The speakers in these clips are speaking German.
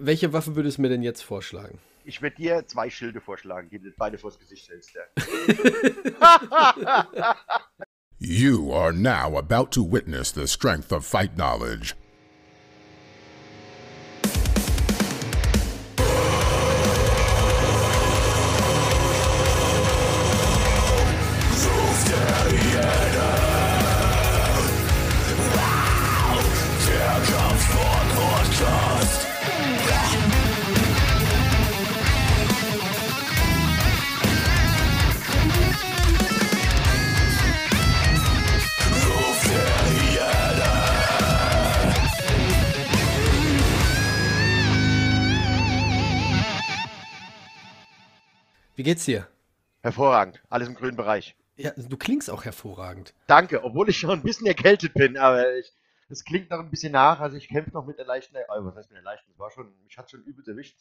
welche Waffe würdest du mir denn jetzt vorschlagen? Ich würde dir zwei Schilde vorschlagen, die du beide vors Gesicht hältst. Ja. You are now about to witness the strength of fight knowledge. Wie geht's dir? Hervorragend, alles im grünen Bereich. Ja, du klingst auch hervorragend. Danke, obwohl ich schon ein bisschen erkältet bin, aber ich, es klingt noch ein bisschen nach. Also ich kämpfe noch mit der leichten, äh, was heißt mit der leichten? Das war schon, mich hat schon übel erwischt.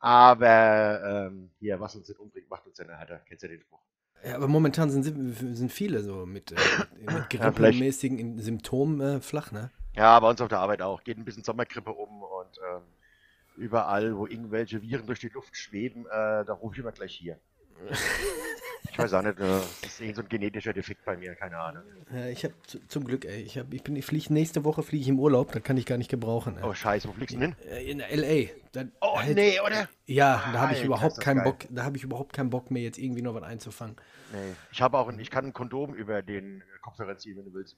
Aber ähm, hier, was uns nicht umbringt, macht uns ja härter. Kennst du ja den Spruch? Ja, aber momentan sind, sind viele so mit, äh, mit Ja, grippemäßigen Symptomen äh, flach, ne? Ja, bei uns auf der Arbeit auch. Geht ein bisschen Sommergrippe um und ähm, überall, wo irgendwelche Viren durch die Luft schweben, äh, da rufe ich immer gleich hier. Ich weiß auch nicht, äh, das ist irgend so ein genetischer Defekt bei mir, keine Ahnung. Ja, ich habe zum Glück, ey, ich, hab, ich bin, ich fliege nächste Woche fliege ich im Urlaub, das kann ich gar nicht gebrauchen. Ey. Oh Scheiße, wo fliegst du denn hin? Äh, In LA. Da, Oh halt- nee, oder? Ja, da habe ich überhaupt keinen geil. Bock, da habe ich überhaupt keinen Bock mehr, jetzt irgendwie noch was einzufangen. Nee. Ich habe auch ein, ich kann ein Kondom über den Kopfhörer ziehen, wenn du willst.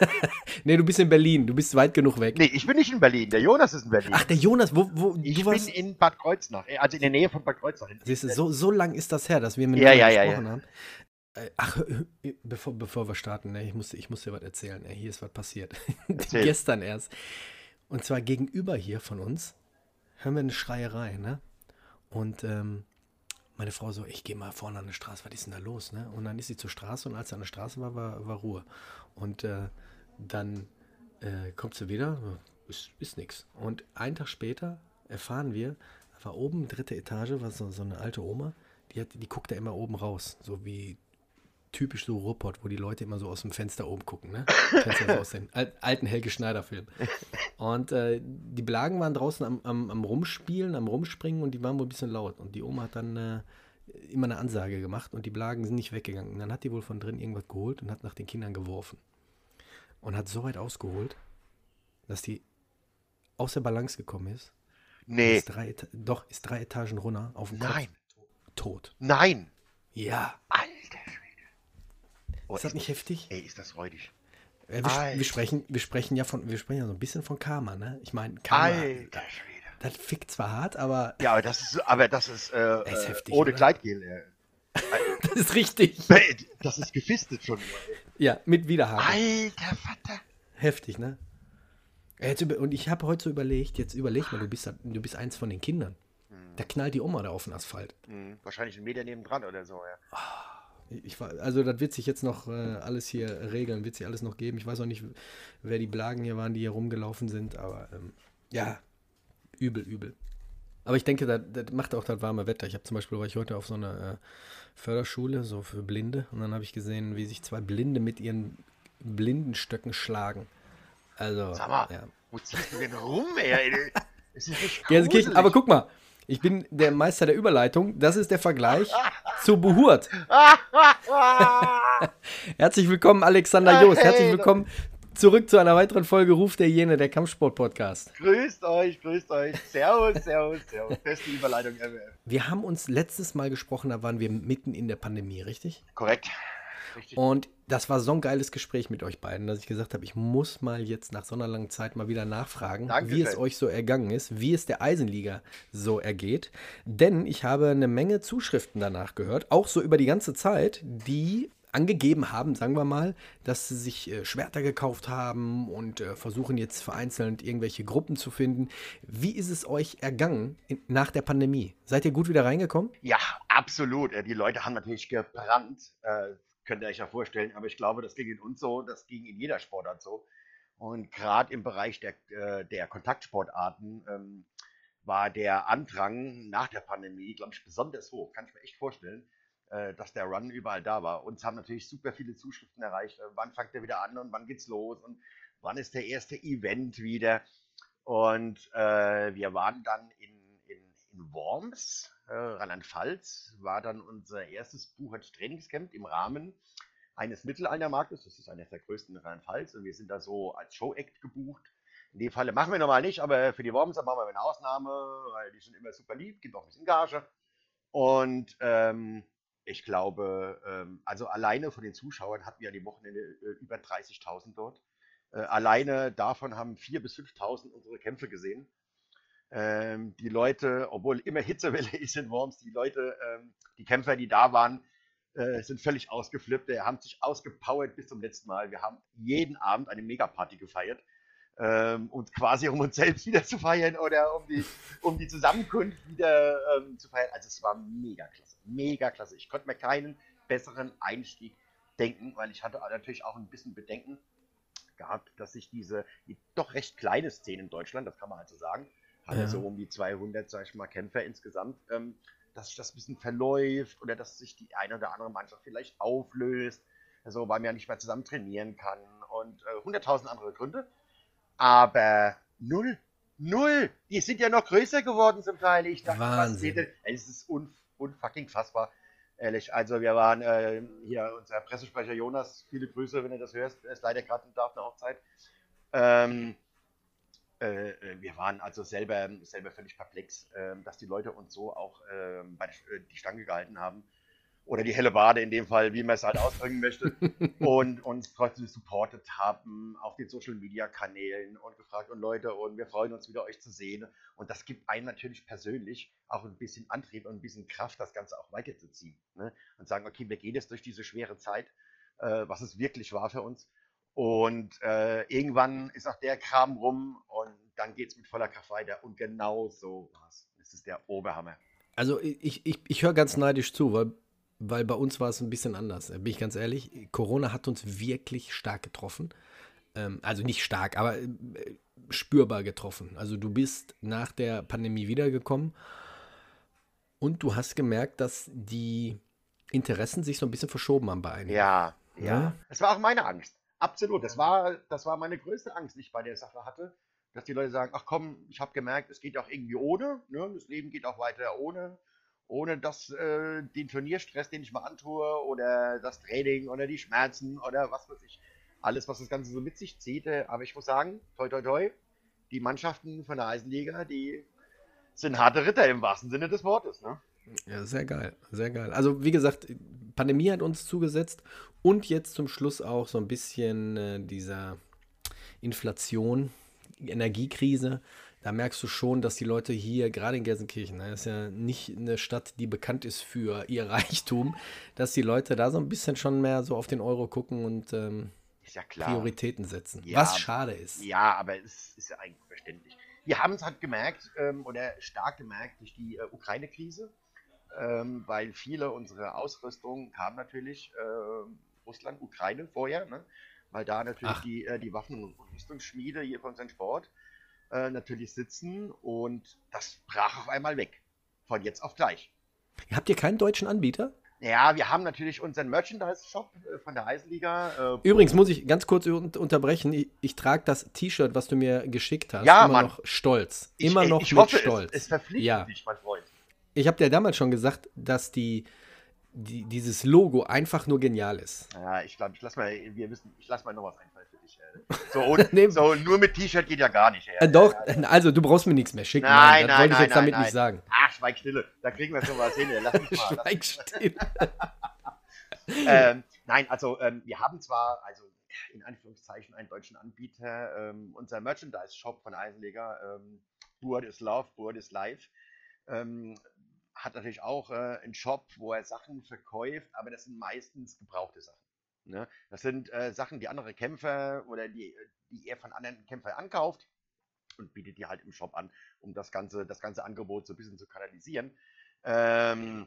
Nee, du bist in Berlin, du bist weit genug weg. Nee, ich bin nicht in Berlin. Der Jonas ist in Berlin. Ach, der Jonas, wo, wo ich du bin warst. in Bad Kreuznach, äh, also in der Nähe von Bad Kreuznach. Siehst du, so, so lang ist das her, dass wir mit Ja, ja, ja, gesprochen ja. haben. Äh, Ach, bevor, bevor wir starten, ne, ich, muss, ich muss dir was erzählen. Ey, hier ist was passiert. Gestern erst. Und zwar gegenüber hier von uns hören wir eine Schreierei, ne? Und ähm, meine Frau so, ich gehe mal vorne an die Straße, was ist denn da los, ne? Und dann ist sie zur Straße und als sie an der Straße war, war, war Ruhe. Und äh, dann äh, kommt sie wieder, ist, ist nix. Und einen Tag später erfahren wir, war oben, dritte Etage, war so, so eine alte Oma, die, hat, die guckt da immer oben raus, so wie typisch so Ruhrpott, wo die Leute immer so aus dem Fenster oben gucken, ne? Das aus den al alten Helge Schneider-Filmen. Und äh, die Blagen waren draußen am, am, am Rumspielen, am Rumspringen und die waren wohl ein bisschen laut. Und die Oma hat dann äh, immer eine Ansage gemacht und die Blagen sind nicht weggegangen. Und dann hat die wohl von drin irgendwas geholt und hat nach den Kindern geworfen. Und hat so weit ausgeholt, dass die aus der Balance gekommen ist. Nee, Ist drei, doch, ist drei Etagen runter auf dem Kopf. nein, Tot. nein. Ja. Alter Schwede. Oh, Ist das nicht heftig? Ey, ist das räudig. Äh, wir, wir, sprechen, wir sprechen ja von, wir sprechen ja so ein bisschen von Karma, ne? Ich meine, Karma, Alter Schwede. das fickt zwar hart, aber Ja, aber das ist, aber das ist, äh, Ist äh, heftig, ohne oder? Kleidgel. Äh. das ist richtig. Das ist gefistet schon. Ja, mit Widerhaken. Alter Vater. Heftig, ne? Über, und ich habe heute so überlegt, jetzt überleg mal, du bist, du bist eins von den Kindern. Da knallt die Oma da auf den Asphalt. Hm, wahrscheinlich einen Meter nebendran oder so, ja. Ich, war- also das wird sich jetzt noch äh, alles hier regeln, wird sich alles noch geben. Ich weiß auch nicht, wer die Blagen hier waren, die hier rumgelaufen sind, aber ähm, ja, übel, übel. Aber ich denke, das, das macht auch das warme Wetter. Ich habe zum Beispiel, war ich heute auf so einer äh, Förderschule, so für Blinde, und dann habe ich gesehen, wie sich zwei Blinde mit ihren Blindenstöcken schlagen. Also, Sag mal, ja. wo ziehst du denn rum, ey? Ist gruselig. aber guck mal, ich bin der Meister der Überleitung. Das ist der Vergleich zu Behurt. Herzlich willkommen, Alexander Jost. hey, Herzlich willkommen zurück zu einer weiteren Folge Ruf der Jene, der Kampfsport-Podcast. Grüßt euch, grüßt euch. Servus, servus, servus. Beste Überleitung ever. Wir haben uns letztes Mal gesprochen, da waren wir mitten in der Pandemie, richtig? Korrekt. Richtig. Und das war so ein geiles Gespräch mit euch beiden, dass ich gesagt habe, ich muss mal jetzt nach so einer langen Zeit mal wieder nachfragen, Dankeschön. wie es euch so ergangen ist, wie es der Eisenliga so ergeht. Denn ich habe eine Menge Zuschriften danach gehört, auch so über die ganze Zeit, die angegeben haben, sagen wir mal, dass sie sich äh, Schwerter gekauft haben und äh, versuchen jetzt vereinzelt irgendwelche Gruppen zu finden. Wie ist es euch ergangen in, nach der Pandemie? Seid ihr gut wieder reingekommen? Ja, absolut. Äh, Die Leute haben natürlich gebrannt, äh, könnt ihr euch ja vorstellen, aber ich glaube, das ging in uns so, das ging in jeder Sportart so. Und gerade im Bereich der, äh, der Kontaktsportarten ähm, war der Andrang nach der Pandemie, glaube ich, besonders hoch. Kann ich mir echt vorstellen, dass der Run überall da war. Uns haben natürlich super viele Zuschriften erreicht. Äh, wann fängt er wieder an und wann geht's los und wann ist der erste Event wieder? Und äh, wir waren dann in, in, in Worms, äh, Rheinland-Pfalz, war dann unser erstes Buchert Trainingscamp im Rahmen eines Mittelaltermarktes. Das ist eines der größten in Rheinland-Pfalz und wir sind da so als Show-Act gebucht. In dem Falle machen wir normal nicht, aber für die Wormser machen wir eine Ausnahme, weil die sind immer super lieb, gibt auch ein bisschen Gage. Und ähm, ich glaube, ähm, also alleine von den Zuschauern hatten wir an dem Wochenende äh, über 30.000 dort. Äh, alleine davon haben 4.000 bis 5.000 unsere Kämpfe gesehen. Ähm, die Leute, obwohl immer Hitzewelle ist in Worms, die Leute, ähm, die Kämpfer, die da waren, äh, sind völlig ausgeflippt, Die haben sich ausgepowert bis zum letzten Mal. Wir haben jeden Abend eine Megaparty gefeiert. Ähm, und quasi um uns selbst wieder zu feiern oder um die, um die Zusammenkunft wieder ähm, zu feiern. Also es war mega klasse, mega klasse. Ich konnte mir keinen besseren Einstieg denken, weil ich hatte natürlich auch ein bisschen Bedenken gehabt, dass sich diese die doch recht kleine Szene in Deutschland, das kann man halt so sagen, hatte ja. so um die 200, sag ich mal, Kämpfer insgesamt, ähm, dass sich das ein bisschen verläuft oder dass sich die eine oder andere Mannschaft vielleicht auflöst, also weil man ja nicht mehr zusammen trainieren kann und äh, 100.000 andere Gründe. Aber null, null. Die sind ja noch größer geworden zum Teil. Ich dachte, Wahnsinn. was Es ist un, unfucking fassbar. Ehrlich, also wir waren äh, hier, unser Pressesprecher Jonas, viele Grüße, wenn du das hörst, er ist leider gerade da auf einer Hochzeit. Ähm, äh, äh, wir waren also selber, selber völlig perplex, äh, dass die Leute uns so auch ähm, bei äh, die Stange gehalten haben oder die helle Bade in dem Fall, wie man es halt ausdrücken möchte, und uns trotzdem supportet haben auf den Social Media Kanälen und gefragt und Leute und wir freuen uns wieder euch zu sehen. Und das gibt einem natürlich persönlich auch ein bisschen Antrieb und ein bisschen Kraft, das Ganze auch weiterzuziehen. Ne? Und sagen, okay, wir gehen jetzt durch diese schwere Zeit, äh, was es wirklich war für uns. Und äh, irgendwann ist auch der Kram rum und dann geht es mit voller Kraft weiter. Und genau so war es. Das ist der Oberhammer. Also ich, ich, ich höre ganz neidisch zu, weil weil bei uns war es ein bisschen anders. Bin ich ganz ehrlich, Corona hat uns wirklich stark getroffen. Ähm, also nicht stark, aber äh, spürbar getroffen. Also du bist nach der Pandemie wiedergekommen und du hast gemerkt, dass die Interessen sich so ein bisschen verschoben haben bei einigen. Ja, ja. ja. Das war auch meine Angst. Absolut. Das war, das war meine größte Angst, die ich bei der Sache hatte. Dass die Leute sagen, ach komm, ich habe gemerkt, es geht auch irgendwie ohne. Ne? Das Leben geht auch weiter ohne ohne dass äh, den Turnierstress, den ich mal antue, oder das Training oder die Schmerzen oder was weiß ich, alles, was das Ganze so mit sich zieht. Äh, aber ich muss sagen, toi toi toi, die Mannschaften von der Eisenliga, die sind harte Ritter im wahrsten Sinne des Wortes. Ne? Ja, sehr geil, sehr geil. Also wie gesagt, Pandemie hat uns zugesetzt und jetzt zum Schluss auch so ein bisschen äh, dieser Inflation, Energiekrise da merkst du schon, dass die Leute hier, gerade in Gelsenkirchen, das ne, ist ja nicht eine Stadt, die bekannt ist für ihr Reichtum, dass die Leute da so ein bisschen schon mehr so auf den Euro gucken und ähm, ja Prioritäten setzen. Ja, was schade ist. Ja, aber es ist ja eigentlich verständlich. Wir haben es halt gemerkt ähm, oder stark gemerkt durch die äh, Ukraine-Krise, ähm, weil viele unserer Ausrüstung kam natürlich äh, Russland, Ukraine vorher, ne? weil da natürlich die, äh, die Waffen- und Rüstungsschmiede hier von unseren Sport äh, natürlich sitzen und das brach auf einmal weg. Von jetzt auf gleich. Habt ihr keinen deutschen Anbieter? Ja, wir haben natürlich unseren Merchandise-Shop äh, von der Eisenliga. Äh, Übrigens muss ich ganz kurz unterbrechen. Ich, ich trage das T-Shirt, was du mir geschickt hast, ja, immer Mann. noch stolz. Immer ich, noch ich mit hoffe, Stolz. Es, es verpflichtet ja. dich, mein Freund. Ich habe dir damals schon gesagt, dass die, die, dieses Logo einfach nur genial ist. Ja, ich glaube, ich lass mal, wir müssen, ich lass mal noch was. Äh. So, und, nee. so nur mit T-Shirt geht ja gar nicht. Äh, doch, also du brauchst mir nichts mehr schicken. Nein, nein, das wollte ich nein, jetzt damit nein, nicht sagen. Ach, Schweigstille, da kriegen wir schon was hin. Lass mich mal. Schweigstille. ähm, nein, also ähm, wir haben zwar, also in Anführungszeichen, einen deutschen Anbieter, ähm, unser Merchandise-Shop von Eisenleger, ähm, Board is Love, Board is Life, ähm, hat natürlich auch äh, einen Shop, wo er Sachen verkauft, aber das sind meistens gebrauchte Sachen. Ne? Das sind äh, Sachen, die andere Kämpfer oder die, die er von anderen Kämpfern ankauft und bietet die halt im Shop an, um das ganze, das ganze Angebot so ein bisschen zu kanalisieren. Ähm,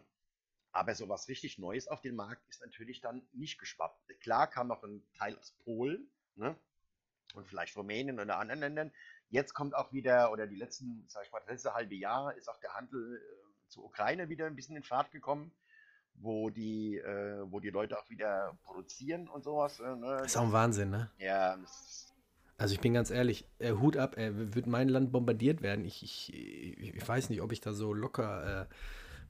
aber so was richtig Neues auf den Markt ist natürlich dann nicht geschwappt. Klar kam noch ein Teil aus Polen ne? und vielleicht Rumänien oder anderen Ländern. Jetzt kommt auch wieder, oder die letzten, sag ich mal, das letzte halbe Jahr ist auch der Handel äh, zur Ukraine wieder ein bisschen in Fahrt gekommen wo die, äh, wo die Leute auch wieder produzieren und sowas. Äh, ne? Das ist auch ein Wahnsinn, ne? Ja. Also ich bin ganz ehrlich, äh, Hut ab, äh, wird mein Land bombardiert werden. Ich, ich, ich weiß nicht, ob ich da so locker äh,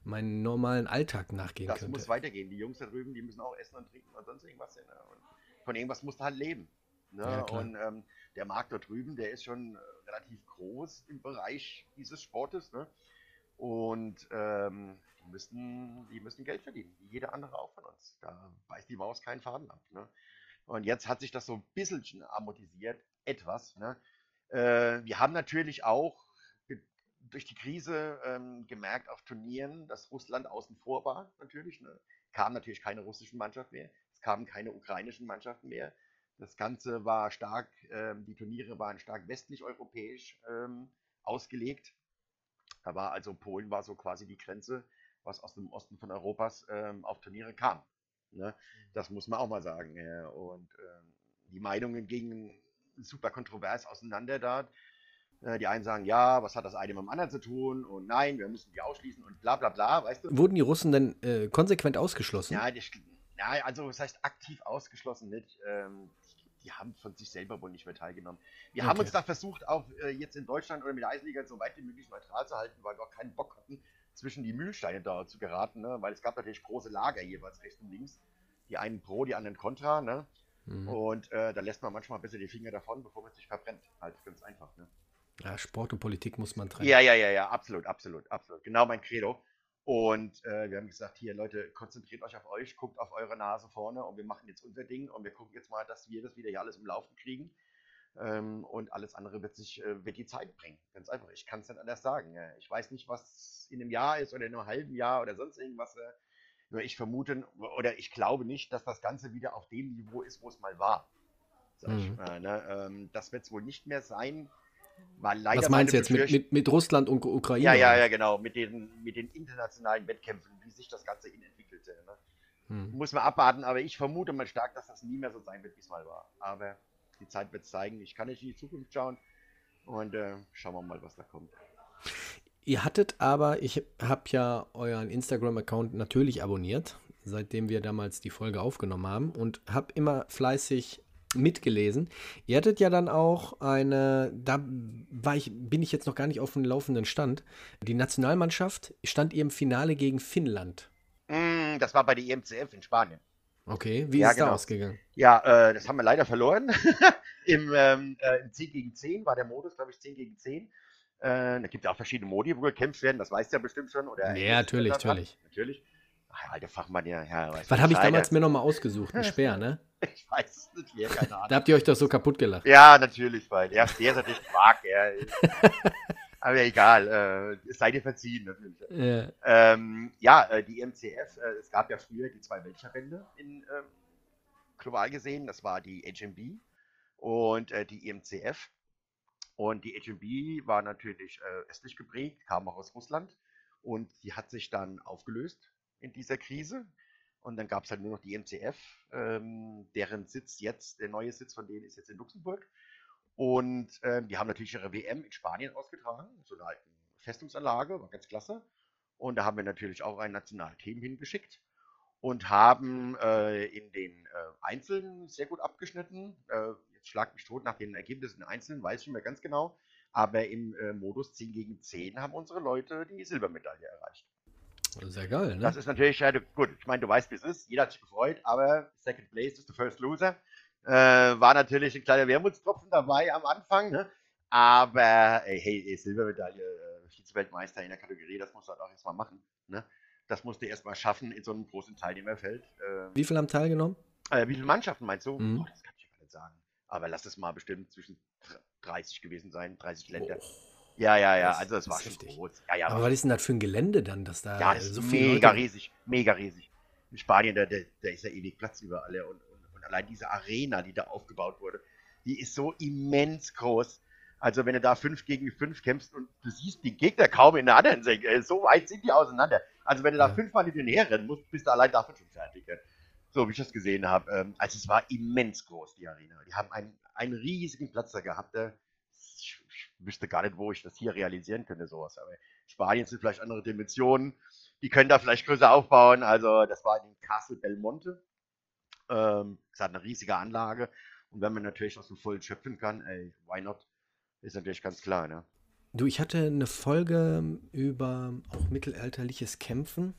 meinen normalen Alltag nachgehen Das könnte. muss weitergehen. Die Jungs da drüben, die müssen auch essen und trinken und sonst irgendwas. Ne? Und von irgendwas musst du halt leben. Ne? Ja, und ähm, der Markt dort drüben, der ist schon äh, relativ groß im Bereich dieses Sportes. Ne? Und ähm, müssen, die müssen Geld verdienen, wie jeder andere auch von uns. Da beißt die Maus keinen Faden ab. Ne? Und jetzt hat sich das so ein bisschen amortisiert, etwas. Ne? Äh, wir haben natürlich auch durch die Krise ähm, gemerkt auf Turnieren, dass Russland außen vor war, natürlich. Ne? Kam natürlich keine russischen Mannschaft mehr, es kamen keine ukrainischen Mannschaften mehr. Das Ganze war stark, ähm, die Turniere waren stark westlich-europäisch ähm, ausgelegt. Da war also Polen war so quasi die Grenze, was aus dem Osten von Europas ähm, auf Turniere kam. Ne? Das muss man auch mal sagen. äh, Und ähm, die Meinungen gingen super kontrovers auseinander da. Äh, Die einen sagen, ja, was hat das eine mit dem anderen zu tun? Und nein, wir müssen die ausschließen und bla bla bla, weißt du? Wurden die Russen denn äh, konsequent ausgeschlossen? Ja, das, ja, also das heißt aktiv ausgeschlossen nicht. Ähm, die, die haben von sich selber wohl nicht mehr teilgenommen. Wir haben Okay. uns da versucht, auch äh, jetzt in Deutschland oder mit der Eisenliga so weit wie möglich neutral zu halten, weil wir auch keinen Bock hatten, zwischen die Mühlsteine da zu geraten, ne? weil es gab natürlich große Lager jeweils rechts und links. Die einen pro, die anderen contra. Ne? Mhm. Und äh, da lässt man manchmal ein bisschen die Finger davon, bevor man sich verbrennt. Halt ganz einfach. Ne? Ja, Sport und Politik muss man trennen. Ja, ja, ja, ja, absolut, absolut, absolut. Genau mein Credo. Und äh, wir haben gesagt, hier Leute, konzentriert euch auf euch, guckt auf eure Nase vorne und wir machen jetzt unser Ding und wir gucken jetzt mal, dass wir das wieder hier alles im Laufen kriegen. Ähm, und alles andere wird sich, äh, wird die Zeit bringen. Ganz einfach. Ich kann es nicht anders sagen. Ja. Ich weiß nicht, was in einem Jahr ist oder in einem halben Jahr oder sonst irgendwas. Äh, nur ich vermute oder ich glaube nicht, dass das Ganze wieder auf dem Niveau ist, wo es mal war. Mhm. mal, ne? ähm, das wird es wohl nicht mehr sein, weil leider Was meinst du jetzt mit, mit, mit Russland und Ukraine? ja, ja, ja, genau. Mit den, mit den internationalen Wettkämpfen, wie sich das Ganze hin entwickelte. Ne? Hm. Muss man abwarten, aber ich vermute mal stark, dass das nie mehr so sein wird, wie es mal war. Aber die Zeit wird zeigen. Ich kann nicht in die Zukunft schauen. Und äh, schauen wir mal, was da kommt. Ihr hattet aber, ich habe ja euren Instagram-Account natürlich abonniert, seitdem wir damals die Folge aufgenommen haben und habe immer fleißig mitgelesen. Ihr hattet ja dann auch eine, da war ich, bin ich jetzt noch gar nicht auf dem laufenden Stand. Die Nationalmannschaft stand ihr im Finale gegen Finnland. Mm, das war bei der EMCF in Spanien. Okay, wie Ja, ist es da genau. ausgegangen? Ja, äh, das haben wir leider verloren. Im, ähm, äh, Im 10 gegen 10 war der Modus, glaube ich, 10 gegen 10. Äh, da gibt es auch verschiedene Modi, wo gekämpft werden, das weißt du ja bestimmt schon. Oder Ja, natürlich, hat. natürlich. Natürlich. Ach, alter Fachmann, ja. ja Was habe ich damals mir nochmal ausgesucht? Ein Speer, ne? Ich weiß es nicht mehr, keine Ahnung. Da habt ihr euch doch so kaputt gelacht. Ja, natürlich, weil der, der ist natürlich Quark. Aber egal, äh, es sei dir verziehen, natürlich. Ja. Ähm, ja, äh, die MCF, äh, es gab ja früher die zwei Weltverbände in ähm, global gesehen, das war die HMB und äh, die EMCF. Und die HMB war natürlich äh, östlich geprägt, kam auch aus Russland und die hat sich dann aufgelöst in dieser Krise. Und dann gab es halt nur noch die MCF, ähm, deren Sitz jetzt, der neue Sitz von denen ist jetzt in Luxemburg. Und ähm, die haben natürlich ihre WM in Spanien ausgetragen, so eine alten Festungsanlage, war ganz klasse. Und da haben wir natürlich auch ein Nationalteam hingeschickt und haben äh, in den äh, Einzelnen sehr gut abgeschnitten. Äh, jetzt schlag mich tot nach den Ergebnissen in Einzelnen, weiß ich nicht mehr ganz genau. Aber im äh, Modus 10 gegen 10 haben unsere Leute die Silbermedaille erreicht. Sehr geil, ne? Das ist natürlich, gut, ich meine, du weißt, wie es ist. Jeder hat sich gefreut, aber Second Place ist the first loser. Äh, war natürlich ein kleiner Wermutstropfen dabei am Anfang, ne? Aber ey, hey, ey, Silbermedaille, äh, Vize-Weltmeister in der Kategorie, das musst du halt auch erstmal machen. Ne? Das musst du erstmal schaffen in so einem großen Teilnehmerfeld. Äh, Wie viele haben teilgenommen? äh, wie viele Mannschaften meinst du? Mhm. Boah, das kann ich gar nicht sagen. Aber lass es mal bestimmt zwischen 30 gewesen sein, 30 Länder. Oh. Ja, ja, ja, Das also das war schon heftig. groß. Ja, ja, Aber was ist denn das für ein Gelände dann, dass da ja, äh, das ist so viele mega Leute... riesig, mega riesig. In Spanien, da, da, da ist ja ewig Platz überall. Und, und, allein diese Arena, die da aufgebaut wurde, die ist so immens groß. Also wenn du da 5 gegen 5 kämpfst und du siehst die Gegner kaum in der anderen Senke, äh, so weit sind die auseinander. Also wenn du da Ja. fünfmal in den herrennen musst, bist du allein davon schon fertig. So wie ich das gesehen habe. Ähm, also es war immens groß, die Arena. Die haben einen, einen riesigen Platz da gehabt. äh, Ich, ich wüsste gar nicht, wo ich das hier realisieren könnte, sowas. Aber Spanien sind vielleicht andere Dimensionen. Die können da vielleicht größer aufbauen. Also das war in Castle Belmonte. Ähm, es hat eine riesige Anlage. Und wenn man natürlich aus dem Vollen schöpfen kann, ey, why not? Ist natürlich ganz klar, ne? Du, ich hatte eine Folge über auch mittelalterliches Kämpfen.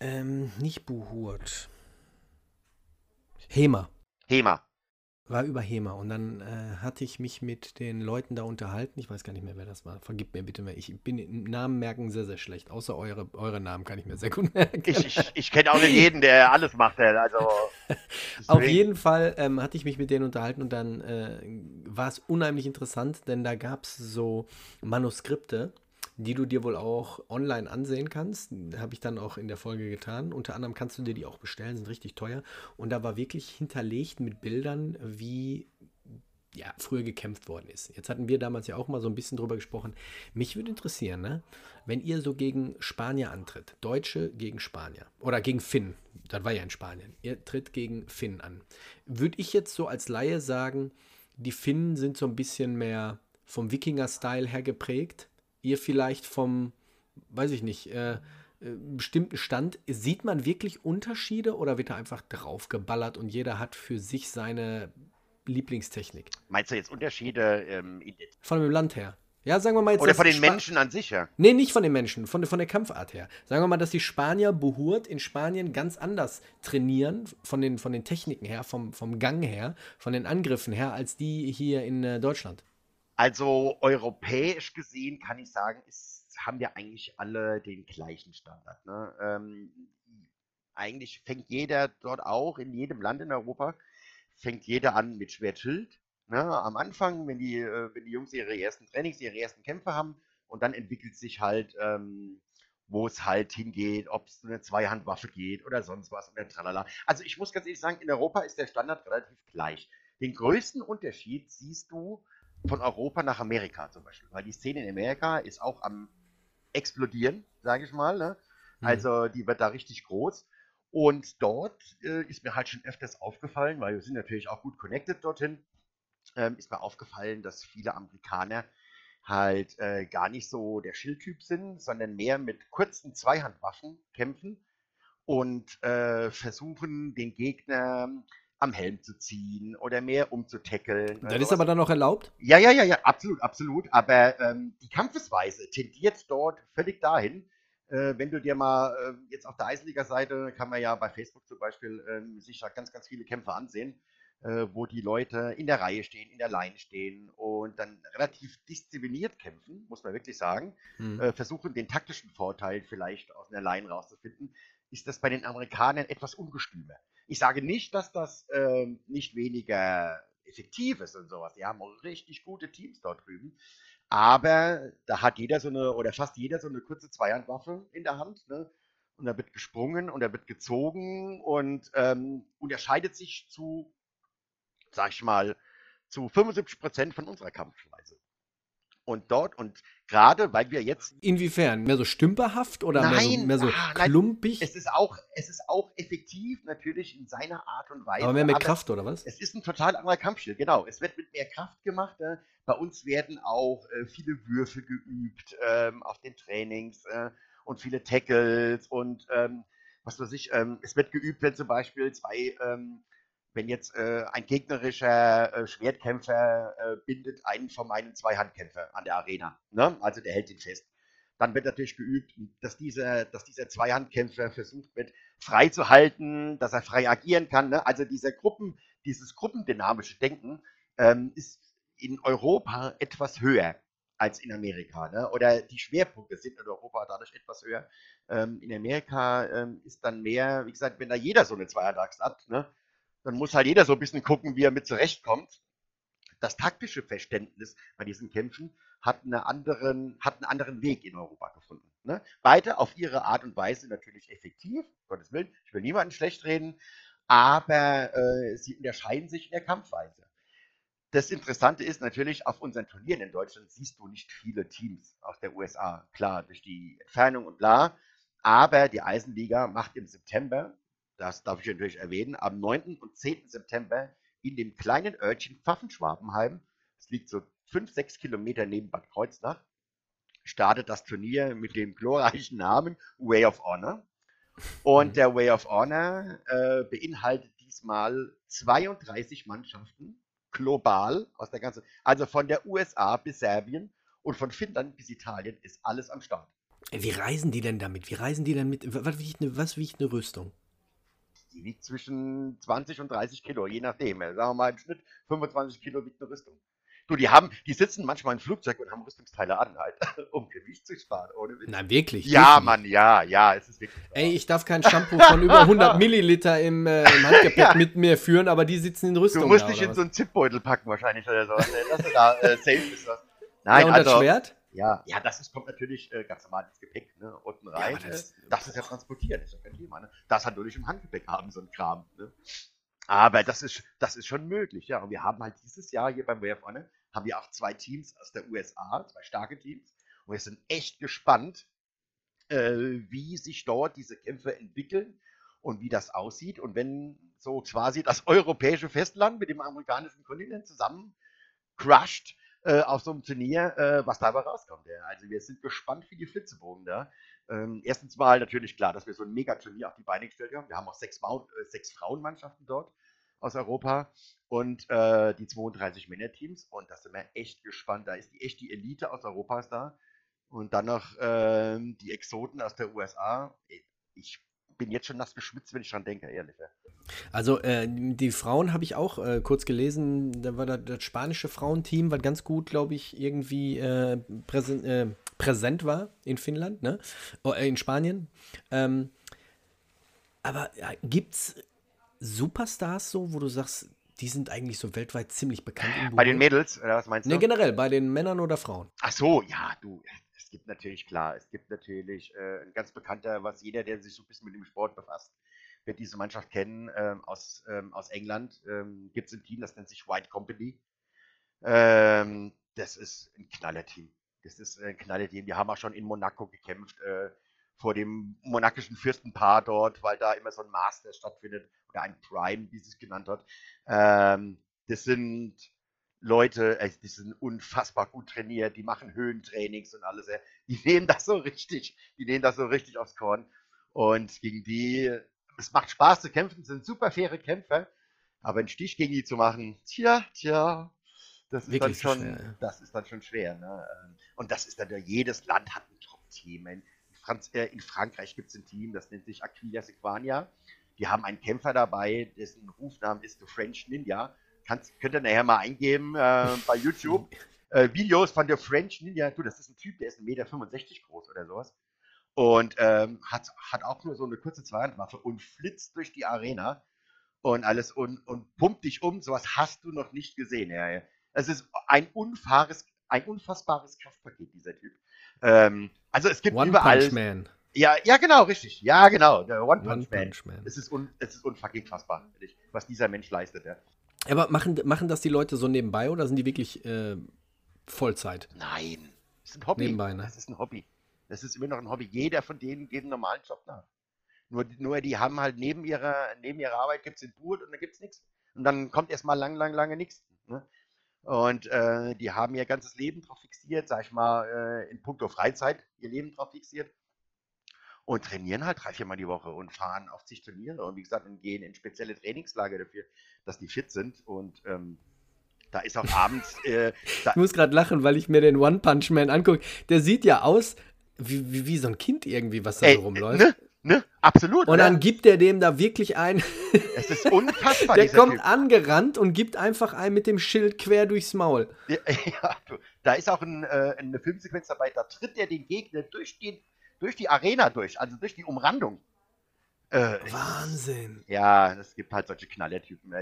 Ähm, nicht Buhurt. Hema. Hema. War über Hema. Und dann äh, hatte ich mich mit den Leuten da unterhalten. Ich weiß gar nicht mehr, wer das war. Vergib mir bitte mehr. Ich bin im Namen merken sehr, sehr schlecht. Außer eure, eure Namen kann ich mir sehr gut merken. Ich, ich, ich kenne auch nicht jeden, der alles macht. Also, Auf jeden Fall ähm, hatte ich mich mit denen unterhalten und dann äh, war es unheimlich interessant, denn da gab es so Manuskripte die du dir wohl auch online ansehen kannst. Habe ich dann auch in der Folge getan. Unter anderem kannst du dir die auch bestellen, sind richtig teuer. Und da war wirklich hinterlegt mit Bildern, wie ja, früher gekämpft worden ist. Jetzt hatten wir damals ja auch mal so ein bisschen drüber gesprochen. Mich würde interessieren, ne? wenn ihr so gegen Spanier antritt, Deutsche gegen Spanier oder gegen Finn, das war ja in Spanien, ihr tritt gegen Finn an. Würde ich jetzt so als Laie sagen, die Finnen sind so ein bisschen mehr vom Wikinger-Style her geprägt ihr vielleicht vom, weiß ich nicht, äh, äh, bestimmten Stand, sieht man wirklich Unterschiede oder wird da einfach draufgeballert und jeder hat für sich seine Lieblingstechnik? Meinst du jetzt Unterschiede ähm, von dem Land her? Ja, sagen wir mal jetzt. Oder von den Sp Menschen an sich, ja? Nee, nicht von den Menschen, von, von der Kampfart her. Sagen wir mal, dass die Spanier Buhurt in Spanien ganz anders trainieren, von den, von den Techniken her, vom, vom Gang her, von den Angriffen her, als die hier in äh, Deutschland. Also europäisch gesehen kann ich sagen, ist, haben wir eigentlich alle den gleichen Standard. Ne? Ähm, eigentlich fängt jeder dort auch, in jedem Land in Europa, fängt jeder an mit Schwertschild. Ne? Am Anfang, wenn die, äh, wenn die Jungs ihre ersten Trainings, ihre ersten Kämpfe haben und dann entwickelt sich halt, ähm, wo es halt hingeht, ob es eine Zweihandwaffe geht oder sonst was oder tralala. Also ich muss ganz ehrlich sagen, in Europa ist der Standard relativ gleich. Den größten Unterschied siehst du von Europa nach Amerika zum Beispiel. Weil die Szene in Amerika ist auch am explodieren, sage ich mal. Ne? Mhm. Also die wird da richtig groß. Und dort äh, ist mir halt schon öfters aufgefallen, weil wir sind natürlich auch gut connected dorthin, ähm, ist mir aufgefallen, dass viele Amerikaner halt äh, gar nicht so der Schildtyp sind, sondern mehr mit kurzen Zweihandwaffen kämpfen und äh, versuchen, den Gegner am Helm zu ziehen oder mehr umzutackeln. Das ist aber dann noch erlaubt? Ja, ja, ja, ja, absolut, absolut. Aber ähm, die Kampfesweise tendiert dort völlig dahin. Äh, wenn du dir mal äh, jetzt auf der Eisenliga-Seite kann man ja bei Facebook zum Beispiel äh, sich da ganz, ganz viele Kämpfe ansehen, äh, wo die Leute in der Reihe stehen, in der Line stehen und dann relativ diszipliniert kämpfen, muss man wirklich sagen. Hm. Äh, versuchen den taktischen Vorteil vielleicht aus einer Line rauszufinden ist das bei den Amerikanern etwas ungestümer. Ich sage nicht, dass das ähm, nicht weniger effektiv ist und sowas. Die haben richtig gute Teams dort drüben. Aber da hat jeder so eine, oder fast jeder so eine kurze Zweihandwaffe in der Hand. Ne? Und da wird gesprungen und da wird gezogen und ähm, unterscheidet sich zu, sag ich mal, zu 75 Prozent von unserer Kampfweise und dort und gerade weil wir jetzt inwiefern? Mehr so stümperhaft oder nein, mehr so, mehr so ah, klumpig? nein, es ist auch es ist auch effektiv natürlich in seiner Art und Weise aber mehr mit Kraft oder was? es ist ein total anderer Kampfstil genau. Es wird mit mehr Kraft gemacht äh, bei uns werden auch äh, viele Würfe geübt ähm, auf den Trainings äh, und viele Tackles und ähm, was weiß ich ähm, es wird geübt wenn zum Beispiel zwei ähm, wenn jetzt äh, ein gegnerischer äh, Schwertkämpfer äh, bindet einen von meinen zwei Handkämpfer an der Arena, ne? also der hält ihn fest, dann wird natürlich geübt, dass dieser, dass dieser Zweihandkämpfer versucht wird, frei zu halten, dass er frei agieren kann. Ne? Also dieser Gruppen, dieses gruppendynamische Denken ähm, ist in Europa etwas höher als in Amerika. Ne? Oder die Schwerpunkte sind in Europa dadurch etwas höher. Ähm, in Amerika ähm, ist dann mehr, wie gesagt, wenn da jeder so eine Zweiertags hat, ne? Dann muss halt jeder so ein bisschen gucken, wie er mit zurechtkommt. Das taktische Verständnis bei diesen Kämpfen hat, eine anderen, hat einen anderen Weg in Europa gefunden. Ne? Beide auf ihre Art und Weise natürlich effektiv, Gottes Willen, ich will niemanden schlecht reden, aber äh, sie unterscheiden sich in der Kampfweise. Das Interessante ist natürlich, auf unseren Turnieren in Deutschland siehst du nicht viele Teams aus der USA. Klar, durch die Entfernung und bla. Aber die Eisenliga macht im September das darf ich natürlich erwähnen, am 9. und 10. September in dem kleinen Örtchen Pfaffenschwabenheim, es liegt so 5, 6 Kilometer neben Bad Kreuznach, startet das Turnier mit dem glorreichen Namen Way of Honor. Und mhm. der Way of Honor äh, beinhaltet diesmal 32 Mannschaften global aus der ganzen, also von der USA bis Serbien und von Finnland bis Italien ist alles am Start. Wie reisen die denn damit? Wie reisen die denn mit? Was wiegt eine, was wiegt eine Rüstung? Die wiegt zwischen 20 und 30 Kilo, je nachdem. Sagen wir mal im Schnitt 25 Kilo wiegt eine Rüstung. Du, die haben, die sitzen manchmal im Flugzeug und haben Rüstungsteile an, halt, um Gewicht zu sparen, ohne Witz. Na, wirklich? Ja, wirklich? Mann, ja, ja, es ist wirklich. Ey, ich darf kein Shampoo von über 100 Milliliter im, äh, im Handgepäck Ja. mit mir führen, aber die sitzen in Rüstung. du musst da, dich in was? so einen Zipbeutel packen wahrscheinlich oder so, dass du da äh, safe bist. Was. Nein, ja, und also, das Schwert? Ja, ja, das ist, kommt natürlich äh, ganz normal ins Gepäck, ne? Unten rein. aber das, das- äh, das ist ja transportiert, ist ja kein Thema. Ne? Das hat natürlich im Handgepäck haben, so ein Kram. Ne? Aber das ist, das ist schon möglich, ja. Und wir haben halt dieses Jahr hier beim WF Honor, haben wir auch zwei Teams aus der USA, zwei starke Teams. Und wir sind echt gespannt, äh, wie sich dort diese Kämpfe entwickeln und wie das aussieht. Und wenn so quasi das europäische Festland mit dem amerikanischen Kontinent zusammen crusht äh, auf so einem Turnier, äh, was dabei rauskommt. Ja. Also wir sind gespannt wie die Flitzebogen da. Ähm, erstens mal natürlich klar, dass wir so ein Megaturnier auf die Beine gestellt haben. Wir haben auch sechs, Mau- äh, sechs Frauenmannschaften dort aus Europa und äh, die 32 Männerteams. Und da sind wir echt gespannt. Da ist die echt die Elite aus Europa ist da. Und dann noch ähm, die Exoten aus der USA. Ich bin jetzt schon nass geschwitzt, wenn ich dran denke, ehrlich. Ja. Also äh, die Frauen habe ich auch äh, kurz gelesen, da war das, das spanische Frauenteam, was ganz gut, glaube ich, irgendwie äh, präsent, äh, präsent war in Finnland, ne? Oh, äh, in Spanien. Ähm, aber ja, gibt es Superstars so, wo du sagst, die sind eigentlich so weltweit ziemlich bekannt? Bei den? Mädels, oder was meinst du? Ne, generell, bei den Männern oder Frauen? Ach so, ja, du, es gibt natürlich, klar, es gibt natürlich äh, ein ganz bekannter, was jeder, der sich so ein bisschen mit dem Sport befasst, wird diese Mannschaft kennen, ähm, aus, ähm, aus England. Ähm, gibt es ein Team, das nennt sich White Company. Ähm, das ist ein Knallerteam. Das ist ein Knallerteam. Die haben auch schon in Monaco gekämpft, äh, vor dem monakischen Fürstenpaar dort, weil da immer so ein Master stattfindet, oder ein Prime, wie sie es genannt hat. Ähm, das sind Leute, äh, die sind unfassbar gut trainiert, die machen Höhentrainings und alles. Die nehmen das so richtig, die nehmen das so richtig aufs Korn. Und gegen die, es macht Spaß zu kämpfen, sind super faire Kämpfer, aber einen Stich gegen die zu machen, tja, tja, das ist Wirklich dann schon, schwer, ja. das ist dann schon schwer. Ne? Ähm, Und das ist dann, ja- jedes Land hat ein Top-Team. In, äh, in Frankreich gibt es ein Team, das nennt sich Aquila Sequania. Die haben einen Kämpfer dabei, dessen Rufname ist The French Ninja. Kannst, könnt ihr nachher mal eingeben äh, bei YouTube. Äh, Videos von der French Ninja. Du, das ist ein Typ, der ist 1,65 Meter groß oder sowas. Und ähm, hat, hat auch nur so eine kurze Zweihandwaffe und flitzt durch die Arena und alles und, und pumpt dich um. Sowas hast du noch nicht gesehen. Ja, ja. Es ist ein, unfahres, ein unfassbares Kraftpaket, dieser Typ. Ähm, also es gibt One überall. Punch Man. Ja, ja, genau, richtig. Ja, genau. Der One One Punch Man. Punch Man. Es ist, un, es ist unfucking fassbar, ehrlich, was dieser Mensch leistet. Ja. Aber machen, machen das die Leute so nebenbei oder sind die wirklich äh, Vollzeit? Nein, das ist ein Hobby. Nebenbei, ne? Das ist ein Hobby. Das ist immer noch ein Hobby. Jeder von denen geht einen normalen Job nach. Nur, nur die haben halt neben ihrer, neben ihrer Arbeit gibt es den Boot und dann gibt es nichts. Und dann kommt erstmal lang, lang, lange nichts. Ne? Und äh, die haben ihr ganzes Leben drauf fixiert, sag ich mal, äh, in puncto Freizeit, ihr Leben drauf fixiert. Und trainieren halt drei, viermal die Woche und fahren auf zig Turniere. Und wie gesagt, und gehen in spezielle Trainingslager dafür, dass die fit sind. Und ähm, da ist auch abends, äh, Ich muss gerade lachen, weil ich mir den One Punch Man angucke. Der sieht ja aus wie, wie, wie so ein Kind irgendwie, was da Ey, so rumläuft. Ne? Ne? Absolut. Und ne? dann gibt er dem da wirklich ein. Es ist unfassbar. Der kommt Typ. angerannt und gibt einfach ein mit dem Schild quer durchs Maul. Ja, ja, du, da ist auch ein, äh, eine Filmsequenz dabei, da tritt er den Gegner durch, den, durch die Arena durch, also durch die Umrandung. Äh, Wahnsinn. ja, es gibt halt solche Knallertypen.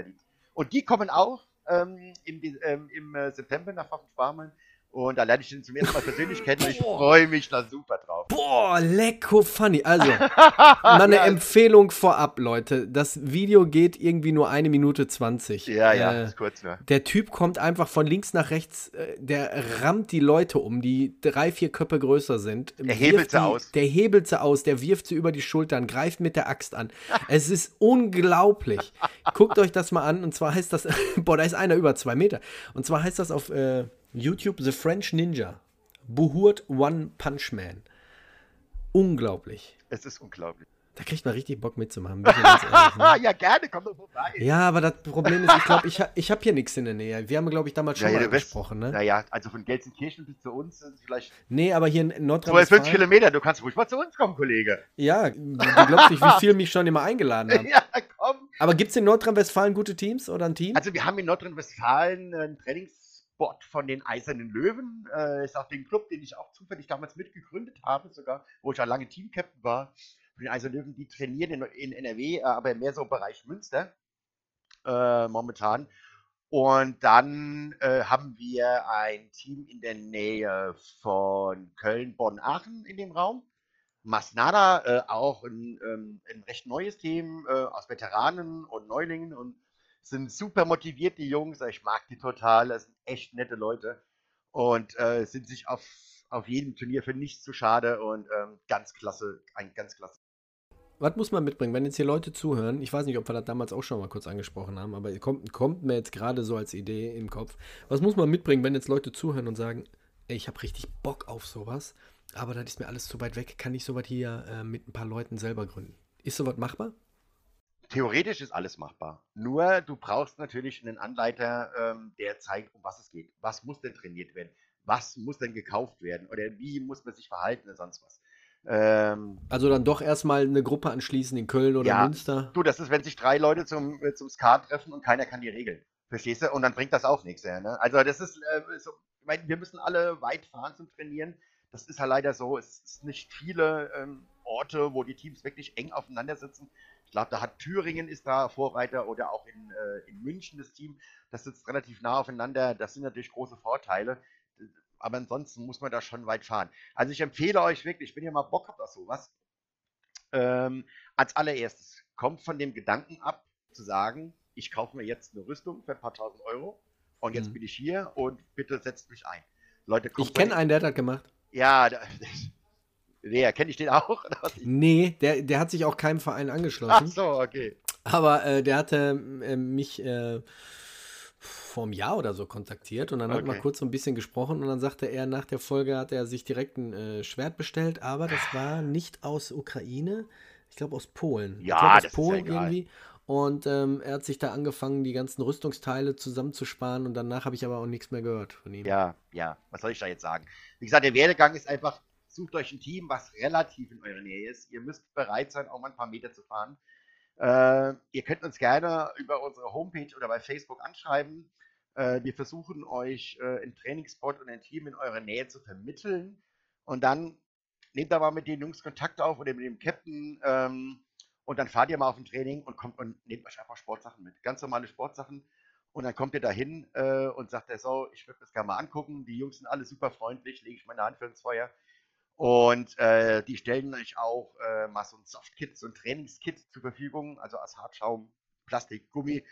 Und die kommen auch ähm, im, ähm, im äh, September nach Pfaffenschwarmeln. Und da lerne ich ihn zum ersten Mal persönlich kennen und ich freue mich da super drauf. Boah, lecko funny. Also, mal eine ja, Empfehlung vorab, Leute. Das Video geht irgendwie nur eine Minute 20. ja, ja, Äh, ist kurz nur. Der Typ kommt einfach von links nach rechts, äh, der rammt die Leute um, die drei, vier Köpfe größer sind. Der hebelt sie die, aus. Der hebelt sie aus, der wirft sie über die Schultern, greift mit der Axt an. Es ist unglaublich. Guckt euch das mal an und zwar heißt das, boah, da ist einer über zwei Meter. Und zwar heißt das auf äh, YouTube The French Ninja. Buhurt One Punch Man. Unglaublich. Es ist unglaublich. Da kriegt man richtig Bock mitzumachen. ehrlich, ne? ja, gerne, komm doch vorbei. Ja, aber das Problem ist, ich glaube, ich, ha ich habe hier nichts in der Nähe. Wir haben, glaube ich, damals schon Ja, mal gesprochen, ne? Naja, also von Gelsenkirchen bis zu uns sind vielleicht Nee, aber hier in 250 Nordrhein-Westfalen. Kilometer. Du kannst ruhig mal zu uns kommen, Kollege. Ja, du glaubst nicht, wie viel mich schon immer eingeladen haben. Ja, komm. Aber gibt es in Nordrhein-Westfalen gute Teams oder ein Team? Also wir haben in Nordrhein-Westfalen einen Trainingsspot von den Eisernen Löwen. Äh, ist auch den Club, den ich auch zufällig damals mitgegründet habe, sogar, wo ich ja lange Teamcaptain war. Von den Eisernen Löwen, die trainieren in, in NRW, äh, aber mehr so im Bereich Münster äh, momentan. Und dann äh, haben wir ein Team in der Nähe von Köln, Bonn, Aachen in dem Raum. Masnada, äh, auch ein, ähm, ein recht neues Team äh, aus Veteranen und Neulingen und sind super motiviert, die Jungs. Ich mag die total, das sind echt nette Leute und äh, sind sich auf, auf jedem Turnier für nichts zu schade und ähm, ganz klasse, ein ganz klasse. Was muss man mitbringen, wenn jetzt hier Leute zuhören? Ich weiß nicht, ob wir das damals auch schon mal kurz angesprochen haben, aber kommt, kommt mir jetzt gerade so als Idee im Kopf. Was muss man mitbringen, wenn jetzt Leute zuhören und sagen, ey, ich habe richtig Bock auf sowas, aber das ist mir alles zu weit weg, kann ich sowas hier äh, mit ein paar Leuten selber gründen? Ist sowas machbar? Theoretisch ist alles machbar. Nur du brauchst natürlich einen Anleiter, ähm, der zeigt, um was es geht. Was muss denn trainiert werden? Was muss denn gekauft werden? Oder wie muss man sich verhalten oder sonst was? Ähm, Also dann doch erstmal eine Gruppe anschließen in Köln oder Ja. Münster. Du, das ist, wenn sich drei Leute zum, äh, zum Skat treffen und keiner kann die regeln. Verstehst du? Und dann bringt das auch nichts. Ja, ne? Also das ist, äh, so, ich meine, wir müssen alle weit fahren zum Trainieren. Das ist ja leider so. Es ist nicht viele ähm, Orte, wo die Teams wirklich eng aufeinander sitzen. Ich glaube, da hat Thüringen ist da Vorreiter oder auch in, äh, in München das Team. Das sitzt relativ nah aufeinander. Das sind natürlich große Vorteile. Aber ansonsten muss man da schon weit fahren. Also ich empfehle euch wirklich, wenn ihr mal Bock habt auf sowas, ähm, als allererstes, kommt von dem Gedanken ab, zu sagen, ich kaufe mir jetzt eine Rüstung für ein paar tausend Euro und jetzt Mhm. bin ich hier und bitte setzt mich ein. Leute, Ich kenne einen, der hat das gemacht. Ja, da, wer, kenne ich den auch? Nee, der, der hat sich auch keinem Verein Ach angeschlossen. so, okay. Aber äh, der hatte äh, mich äh, vor einem Jahr oder so kontaktiert und dann hat man Okay. kurz so ein bisschen gesprochen und dann sagte er, nach der Folge hat er sich direkt ein äh, Schwert bestellt, aber das war nicht aus Ukraine, ich glaube aus Polen. Ja, glaub, aus das ist ja Polen irgendwie. Und ähm, er hat sich da angefangen, die ganzen Rüstungsteile zusammenzusparen und danach habe ich aber auch nichts mehr gehört von ihm. Ja, ja, was soll ich da jetzt sagen? Wie gesagt, der Werdegang ist einfach, sucht euch ein Team, was relativ in eurer Nähe ist. Ihr müsst bereit sein, auch mal ein paar Meter zu fahren. Äh, ihr könnt uns gerne über unsere Homepage oder bei Facebook anschreiben. Äh, wir versuchen euch äh, einen Trainingsspot und ein Team in eurer Nähe zu vermitteln. Und dann nehmt da mal mit den Jungs Kontakt auf oder mit dem Captain. Ähm, und dann fahrt ihr mal auf ein Training und kommt und nehmt euch einfach Sportsachen mit. Ganz normale Sportsachen. Und dann kommt ihr dahin äh, und sagt er so, ich würde das gerne mal angucken. Die Jungs sind alle super freundlich, lege ich meine Hand für ins Feuer. Und äh, die stellen euch auch äh, mal so ein Softkit, so ein Trainingskit zur Verfügung, also aus Hartschaum, Plastik, Gummi,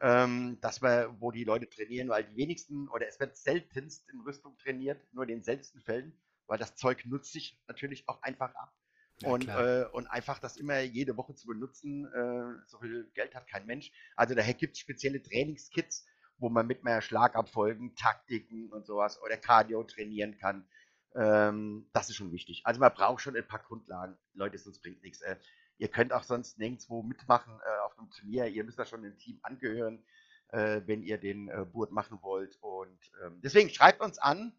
ähm, dass wir, wo die Leute trainieren, weil die wenigsten oder es wird seltenst in Rüstung trainiert, nur in den seltensten Fällen, weil das Zeug nutzt sich natürlich auch einfach ab. Ja, und, äh, und einfach das immer jede Woche zu benutzen, äh, so viel Geld hat kein Mensch. Also daher gibt es spezielle Trainingskits, wo man mit mehr Schlagabfolgen, Taktiken und sowas oder Cardio trainieren kann. Ähm, das ist schon wichtig. Also man braucht schon ein paar Grundlagen. Leute, sonst bringt nichts. Äh, ihr könnt auch sonst nirgendwo mitmachen äh, auf einem Turnier. Ihr müsst da schon dem Team angehören, äh, wenn ihr den äh, Burt machen wollt. Und ähm, deswegen schreibt uns an,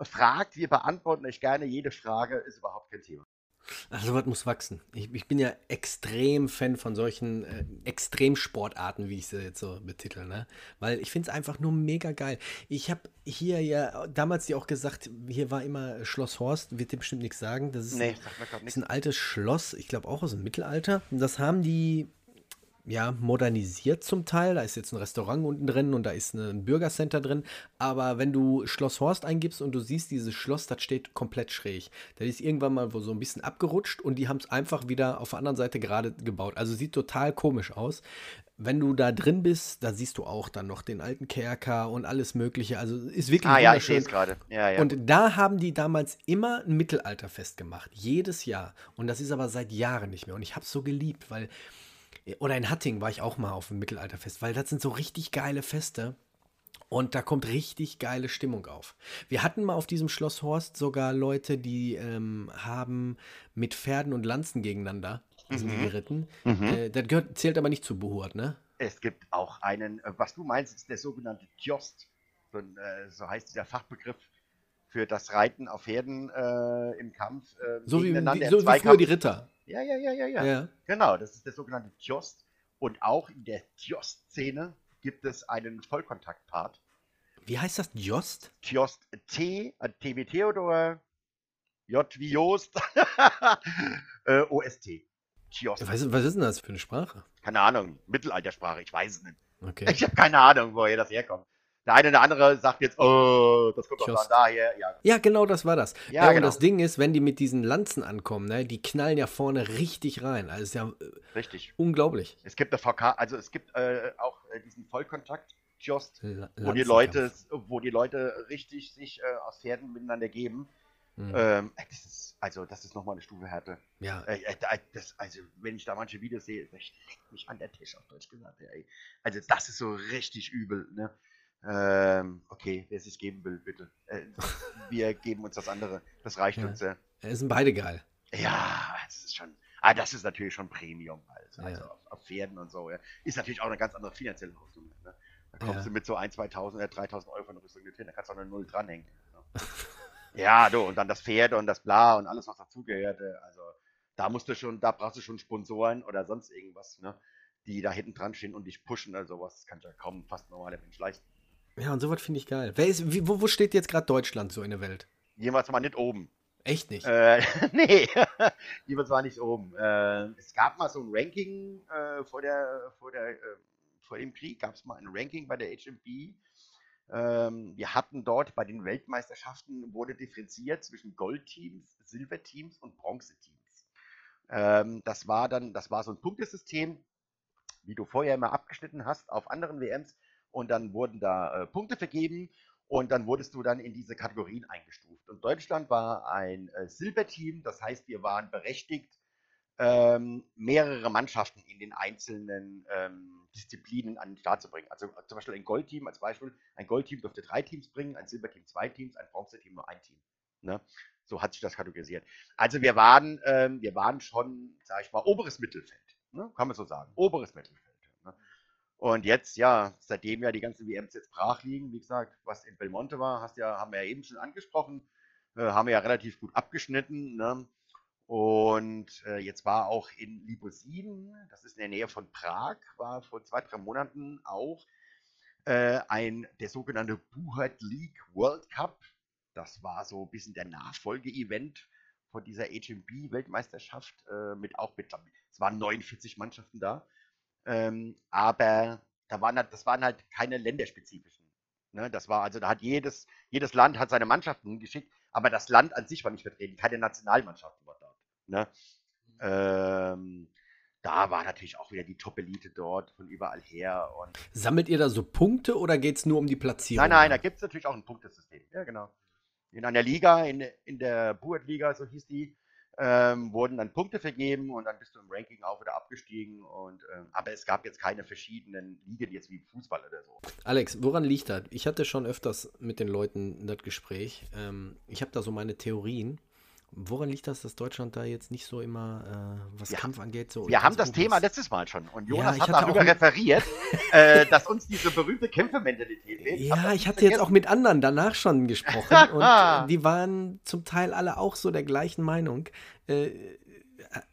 fragt, wir beantworten euch gerne jede Frage, ist überhaupt kein Thema. Also was muss wachsen. Ich, ich bin ja extrem Fan von solchen äh, Extremsportarten, wie ich sie jetzt so betitel, ne? Weil ich finde es einfach nur mega geil. Ich habe hier ja damals dir auch gesagt, hier war immer Schloss Horst, wird dir bestimmt nichts sagen. Das ist, Nee, mir gerade ist ein altes Schloss, ich glaube auch aus dem Mittelalter. Und das haben die ja, modernisiert zum Teil. Da ist jetzt ein Restaurant unten drin und da ist ein Bürgercenter drin. Aber wenn du Schloss Horst eingibst und du siehst dieses Schloss, das steht komplett schräg. Das ist irgendwann mal so ein bisschen abgerutscht und die haben es einfach wieder auf der anderen Seite gerade gebaut. Also sieht total komisch aus. Wenn du da drin bist, da siehst du auch dann noch den alten Kerker und alles Mögliche. Also ist wirklich Ah ja, ich sehe es gerade. Ja, ja. Und da haben die damals immer ein Mittelalterfest gemacht. Jedes Jahr. Und das ist aber seit Jahren nicht mehr. Und ich habe es so geliebt, weil. Oder in Hatting war ich auch mal auf dem Mittelalterfest, weil das sind so richtig geile Feste. Und da kommt richtig geile Stimmung auf. Wir hatten mal auf diesem Schloss Horst sogar Leute, die ähm, haben mit Pferden und Lanzen gegeneinander sind Mhm. geritten. Mhm. Äh, das gehört, zählt aber nicht zu Buhurt, ne? Es gibt auch einen, äh, was du meinst, ist der sogenannte Tjost. So, ein, äh, so heißt dieser Fachbegriff für das Reiten auf Pferden äh, im Kampf. Äh, So wie, im so wie früher die Ritter. Ja, ja, ja, ja, ja, Ja. Genau, das ist der sogenannte Tjost. Und auch in der Tjost-Szene gibt es einen Vollkontakt-Part. Wie heißt das? Jost? Tjost T, äh, T wie Theodor, J wie Jost, äh, OST. Tjost. Was, was ist denn das für eine Sprache? Keine Ahnung, Mittelaltersprache, ich weiß es nicht. Okay. Ich habe keine Ahnung, woher das herkommt. Der eine oder andere sagt jetzt, oh, das kommt doch von daher. Ja, Ja, genau, das war das. Ja, Ja, und genau. das Ding ist, wenn die mit diesen Lanzen ankommen, ne, die knallen ja vorne richtig rein. Also ist ja äh, richtig. unglaublich. Es gibt eine VK, also es gibt äh, auch äh, diesen Vollkontakt, La- wo die Leute, wo die Leute richtig sich äh, aus Pferden miteinander geben. Mhm. Ähm, äh, das ist, also das ist nochmal eine Stufe härter. ja, Äh, äh, da- das, also wenn ich da manche Videos sehe, das leckt mich an der Tisch, auf Deutsch gesagt. Ey. Also das ist so richtig übel. Ne? Ähm, okay, wer es sich geben will, bitte. Äh, wir geben uns das andere. Das reicht Ja. uns. Ja. es sind beide geil. Ja, das ist schon. Ah, das ist natürlich schon Premium halt. Ja. Also auf, auf Pferden und so. Ja. Ist natürlich auch eine ganz andere finanzielle Hausnummer. Ne? Da kommst du mit so 1, 2000 oder 3000 Euro eine Rüstung nicht hin, da kannst du auch eine Null dranhängen. Ne? ja, du, und dann das Pferd und das Bla und alles, was dazugehörte. Also da musst du schon, da brauchst du schon Sponsoren oder sonst irgendwas, ne? Die da hinten dran stehen und dich pushen oder sowas. Das kann ja kaum fast normaler Mensch leisten. Ja, und sowas finde ich geil. Wer ist, wie, wo, wo steht jetzt gerade Deutschland so in der Welt? Jemals mal nicht oben. Echt nicht. Äh, nee, jeweils war nicht oben. Äh, es gab mal so ein Ranking äh, vor, der, vor, der, äh, vor dem Krieg, gab es mal ein Ranking bei der HMP. Ähm, wir hatten dort bei den Weltmeisterschaften, wurde differenziert zwischen Goldteams, Silberteams und Bronzeteams. Ähm, das war dann, das war so ein Punktesystem, wie du vorher immer abgeschnitten hast auf anderen WMs und dann wurden da äh, Punkte vergeben und dann wurdest du dann in diese Kategorien eingestuft. Und Deutschland war ein äh, Silberteam, das heißt, wir waren berechtigt, ähm, mehrere Mannschaften in den einzelnen ähm, Disziplinen an den Start zu bringen. Also äh, zum Beispiel ein Goldteam als Beispiel. Ein Goldteam dürfte drei Teams bringen, ein Silberteam zwei Teams, ein Bronzeteam nur ein Team. Ne? So hat sich das kategorisiert. Also wir waren, ähm, wir waren schon, sage ich mal, oberes Mittelfeld. Ne? Kann man so sagen. Oberes Mittelfeld. Und jetzt, ja, seitdem ja die ganzen WMs jetzt brach liegen, wie gesagt, was in Belmonte war, hast ja, haben wir ja eben schon angesprochen, äh, haben wir ja relativ gut abgeschnitten. Ne? Und äh, jetzt war auch in Libosin, das ist in der Nähe von Prag, war vor zwei, drei Monaten auch äh, ein, der sogenannte Buhert League World Cup. Das war so ein bisschen der Nachfolge-Event von dieser HMB-Weltmeisterschaft, äh, mit auch mit, es waren 49 Mannschaften da. Ähm, aber da waren halt, das waren halt keine länderspezifischen. Ne? Das war also, da hat jedes, jedes Land hat seine Mannschaften geschickt, aber das Land an sich war nicht vertreten, keine Nationalmannschaften war dort. Ne? Ähm, da war natürlich auch wieder die Top-Elite dort von überall her. Und Sammelt ihr da so Punkte oder geht es nur um die Platzierung? nein, nein, da gibt es natürlich auch ein Punktesystem. Ja, genau. In einer Liga, in, in der Buert-Liga, so hieß die, ähm, wurden dann Punkte vergeben und dann bist du im Ranking auf oder abgestiegen. Und, ähm, aber es gab jetzt keine verschiedenen Ligen, jetzt wie Fußball oder so. Alex, woran liegt das? Ich hatte schon öfters mit den Leuten das Gespräch. Ähm, ich habe da so meine Theorien. Woran liegt das, dass Deutschland da jetzt nicht so immer, äh, was Wir Kampf angeht, so Wir haben das Thema ist? letztes Mal schon und Ja, Jonas ich hat darüber referiert, äh, dass uns diese berühmte Kämpfermentalität fehlt. Ja, ich hatte jetzt auch mit anderen danach schon gesprochen und äh, die waren zum Teil alle auch so der gleichen Meinung. Äh,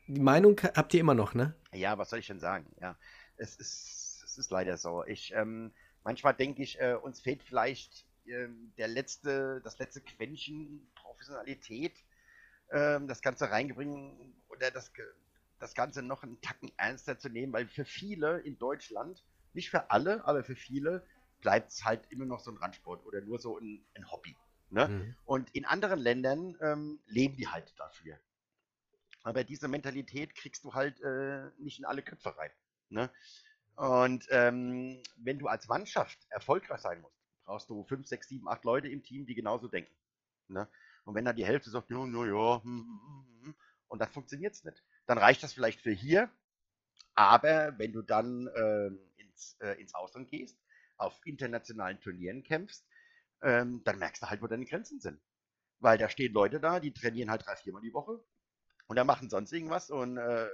die Meinung habt ihr immer noch, ne? Ja, was soll ich denn sagen? Ja, es ist, es ist leider so. Ich, ähm, manchmal denke ich, äh, uns fehlt vielleicht ähm, der letzte, das letzte Quäntchen Professionalität, ähm, das Ganze reingebringen oder das, das Ganze noch einen Tacken ernster zu nehmen, weil für viele in Deutschland, nicht für alle, aber für viele, bleibt es halt immer noch so ein Randsport oder nur so ein, ein Hobby. Ne? Mhm. Und in anderen Ländern ähm, leben die halt dafür. Aber diese Mentalität kriegst du halt äh, nicht in alle Köpfe rein. Ne? Und ähm, wenn du als Mannschaft erfolgreich sein musst, brauchst du 5, 6, 7, 8 Leute im Team, die genauso denken. Ne? Und wenn dann die Hälfte sagt, ja, ja, ja, hm, hm, hm, hm, und dann funktioniert es nicht, dann reicht das vielleicht für hier. Aber wenn du dann ähm, ins, äh, ins Ausland gehst, auf internationalen Turnieren kämpfst, ähm, dann merkst du halt, wo deine Grenzen sind. Weil da stehen Leute da, die trainieren halt drei, viermal die Woche und dann machen sonst irgendwas und äh,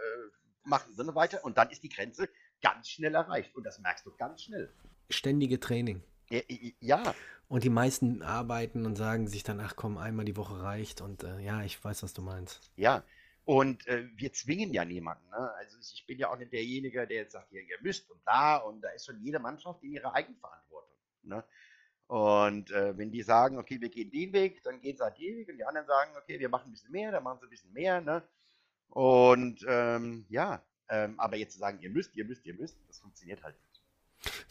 machen sie noch weiter und dann ist die Grenze ganz schnell erreicht. Und das merkst du ganz schnell. Ständige Training. Ja, ja, Und die meisten arbeiten und sagen sich dann, ach komm, einmal die Woche reicht. Und äh, ja, ich weiß, was du meinst. ja. Und äh, wir zwingen ja niemanden. Ne? Also ich bin ja auch nicht derjenige, der jetzt sagt, ihr, müsst und da. Und da ist schon jede Mannschaft in ihrer Eigenverantwortung. Ne? Und äh, wenn die sagen, okay, wir gehen den Weg, dann gehen sie halt den Weg. Und die anderen sagen, okay, wir machen ein bisschen mehr, dann machen sie ein bisschen mehr. Ne? Und ähm, ja, ähm, aber jetzt zu sagen, ihr müsst, ihr müsst, ihr müsst, das funktioniert halt nicht.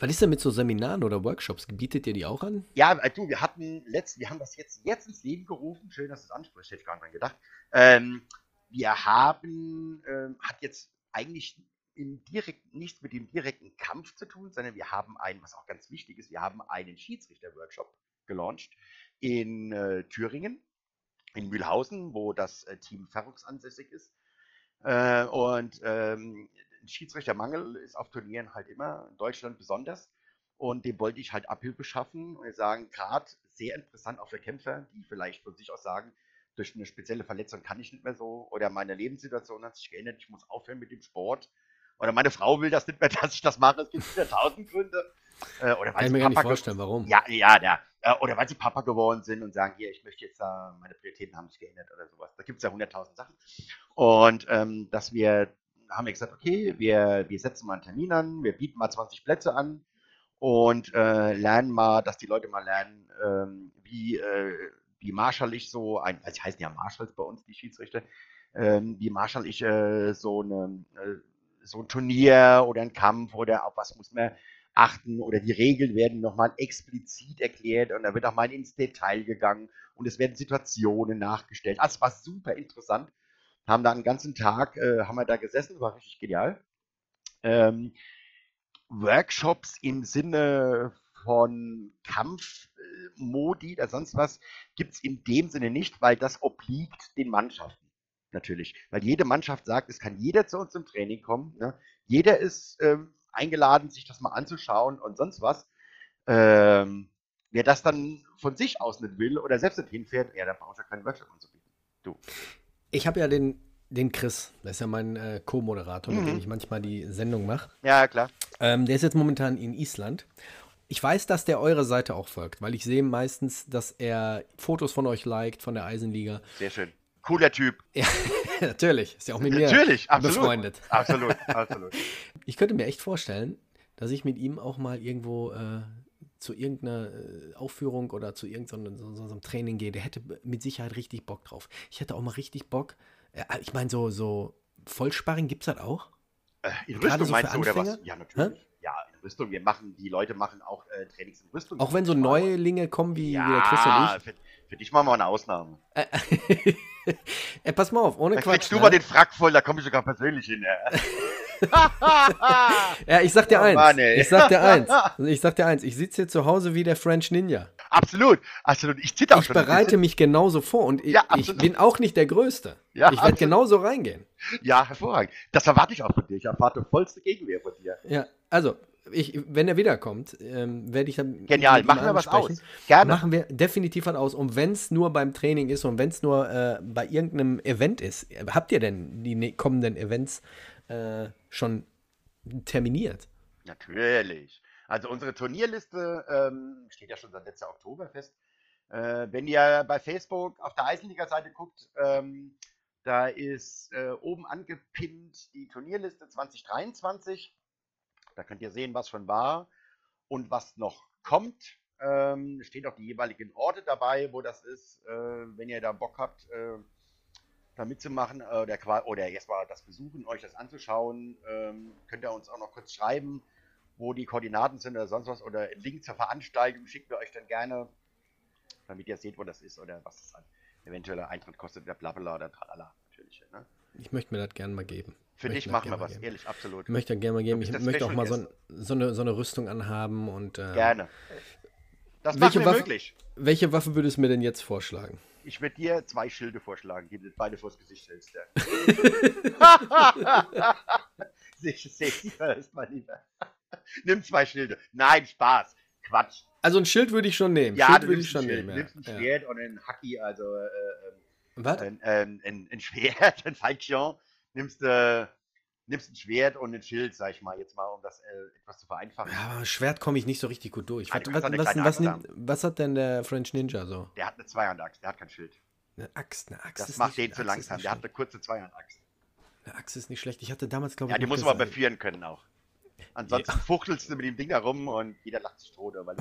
Was ist denn mit so Seminaren oder Workshops? Bietet ihr die auch an? Ja, äh, du, wir hatten letzt, wir haben das jetzt, jetzt ins Leben gerufen. Schön, dass du es ansprichst, hätte ich gar nicht dran gedacht. Ähm, wir haben, ähm, hat jetzt eigentlich direkt, nichts mit dem direkten Kampf zu tun, sondern wir haben einen, was auch ganz wichtig ist, wir haben einen Schiedsrichter-Workshop gelauncht in äh, Thüringen, in Mühlhausen, wo das äh, Team Ferrux ansässig ist. Äh, und ähm, Schiedsrichtermangel ist auf Turnieren halt immer, in Deutschland besonders. Und dem wollte ich halt Abhilfe schaffen und wir sagen, gerade sehr interessant auch für Kämpfer, die vielleicht von sich aus sagen, durch eine spezielle Verletzung kann ich nicht mehr so oder meine Lebenssituation hat sich geändert, ich muss aufhören mit dem Sport. Oder meine Frau will das nicht mehr, dass ich das mache. Es gibt wieder tausend Gründe. Äh, oder weil Kann ich sie mir gar nicht Papa vorstellen, warum. ja, ja, ja. Äh, Oder weil sie Papa geworden sind und sagen, hier, ich möchte jetzt, äh, meine Prioritäten haben sich geändert oder sowas. Da gibt es ja hunderttausend Sachen. Und ähm, dass wir, haben wir gesagt, okay, wir, wir setzen mal einen Termin an, wir bieten mal 20 Plätze an und äh, lernen mal, dass die Leute mal lernen, ähm, wie, äh, wie marschall ich so, ein, also heißen ja Marschalls bei uns, die Schiedsrichter, ähm, wie marschall ich äh, so, eine, äh, so ein Turnier oder ein Kampf oder auf was muss man achten oder die Regeln werden nochmal explizit erklärt und da wird auch mal ins Detail gegangen und es werden Situationen nachgestellt. Also es war super interessant. Haben da einen ganzen Tag, äh, haben wir da gesessen, war richtig genial. Ähm, Workshops im Sinne von Kampfmodi oder sonst was gibt es in dem Sinne nicht, weil das obliegt den Mannschaften natürlich. Weil jede Mannschaft sagt, es kann jeder zu uns zum Training kommen. Ne? Jeder ist ähm, eingeladen, sich das mal anzuschauen und sonst was. Ähm, wer das dann von sich aus nicht will oder selbst nicht hinfährt, ja, dann braucht er keinen Workshop anzubieten. Du. Ich habe ja den, den Chris, das ist ja mein äh, Co-Moderator, mit Mhm. dem ich manchmal die Sendung mache. Ja, klar. Ähm, der ist jetzt momentan in Island. Ich weiß, dass der eure Seite auch folgt, weil ich sehe meistens, dass er Fotos von euch liked, von der Eisenliga. Sehr schön. Cooler Typ. Ja, natürlich, ist ja auch mit mir Natürlich, absolut. befreundet. Absolut, absolut. Ich könnte mir echt vorstellen, dass ich mit ihm auch mal irgendwo äh, zu irgendeiner äh, Aufführung oder zu irgendeinem so, so, so Training gehe. Der hätte mit Sicherheit richtig Bock drauf. Ich hätte auch mal richtig Bock. Äh, ich meine, so, so Vollsparring gibt es das auch? Äh, In Gerade Rüstung so meinst du oder was? Ja, natürlich. Ja, in Rüstung. Wir machen, die Leute machen auch äh, Trainings in Rüstung. Auch wenn so Neulinge kommen wie, wie der ja, Chris und ich? für, für dich machen wir eine Ausnahme. Äh, äh, pass mal auf, ohne Dann Quatsch. kriegst du ne? mal den Frack voll, da komme ich sogar persönlich hin. Ja, ich sag dir Oh eins. Mann, ich sag dir eins. Ich sag dir eins. Ich sitze hier zu Hause wie der French Ninja. absolut, absolut. Ich zitter auch Ich schon. bereite mich genauso vor und ich, Ja, ich bin auch nicht der Größte. Ja, ich werde genauso reingehen. Ja, hervorragend. Das erwarte ich auch von dir. Ich erwarte vollste Gegenwehr von dir. Ja, also, ich, wenn er wiederkommt, ähm, werde ich dann. Genial. Machen wir was aus. Gerne. Machen wir definitiv was aus. Und wenn es nur beim Training ist und wenn es nur äh, bei irgendeinem Event ist, habt ihr denn die ne kommenden Events äh, schon terminiert? Natürlich. Also unsere Turnierliste ähm, steht ja schon seit letzter Oktober fest. Äh, wenn ihr bei Facebook auf der Eisenliga-Seite guckt, ähm, da ist äh, oben angepinnt die Turnierliste 2023. Da könnt ihr sehen, was schon war und was noch kommt. Ähm, steht auch die jeweiligen Orte dabei, wo das ist. Äh, wenn ihr da Bock habt, äh, da mitzumachen äh, oder, qua- oder jetzt mal das besuchen, euch das anzuschauen, ähm, könnt ihr uns auch noch kurz schreiben, wo die Koordinaten sind oder sonst was oder einen Link zur Veranstaltung schicken wir euch dann gerne, damit ihr seht, wo das ist oder was das an eventueller Eintritt kostet, der Blablabla oder tralala natürlich. Ne? Ich möchte mir das gerne mal geben. Für Möchte dich machen wir was, geben. ehrlich, absolut. Ich möchte gerne mal geben. Ich möchte auch mal so, so, eine, so eine Rüstung anhaben und. äh, Gerne. Das Welche machen wir Waffe- möglich. Welche Waffe würdest du mir denn jetzt vorschlagen? Ich würde dir zwei Schilde vorschlagen, die du beide vors Gesicht hältst. Ja. Safety first, mein Lieber. Nimm zwei Schilde. Nein, Spaß. Quatsch. Also ein Schild würde ich schon nehmen. Ja, Schild du würde ich schon Schild, nehmen. nimmst ein Ja. Ja. Schwert und ein Hacki, also äh, Was? ein, ein, ein, ein Schwert, ein Falchion. Nimmst du nimmst ein Schwert und ein Schild, sag ich mal, jetzt mal, um das äh, etwas zu vereinfachen. Ja, aber Schwert komme ich nicht so richtig gut durch. Ah, Was, was, was, nimmt, was hat denn der French Ninja so? Der hat eine Zweihandaxt, der hat kein Schild. Eine Axt, eine Axt Das macht den zu langsam. Der hat eine kurze Zweihandaxt. Eine Axt ist nicht schlecht. Ich hatte damals, glaube ich, Ja, die muss man aber führen können auch. Ansonsten fuchtelst du mit dem Ding da rum und jeder lacht sich tot, weil,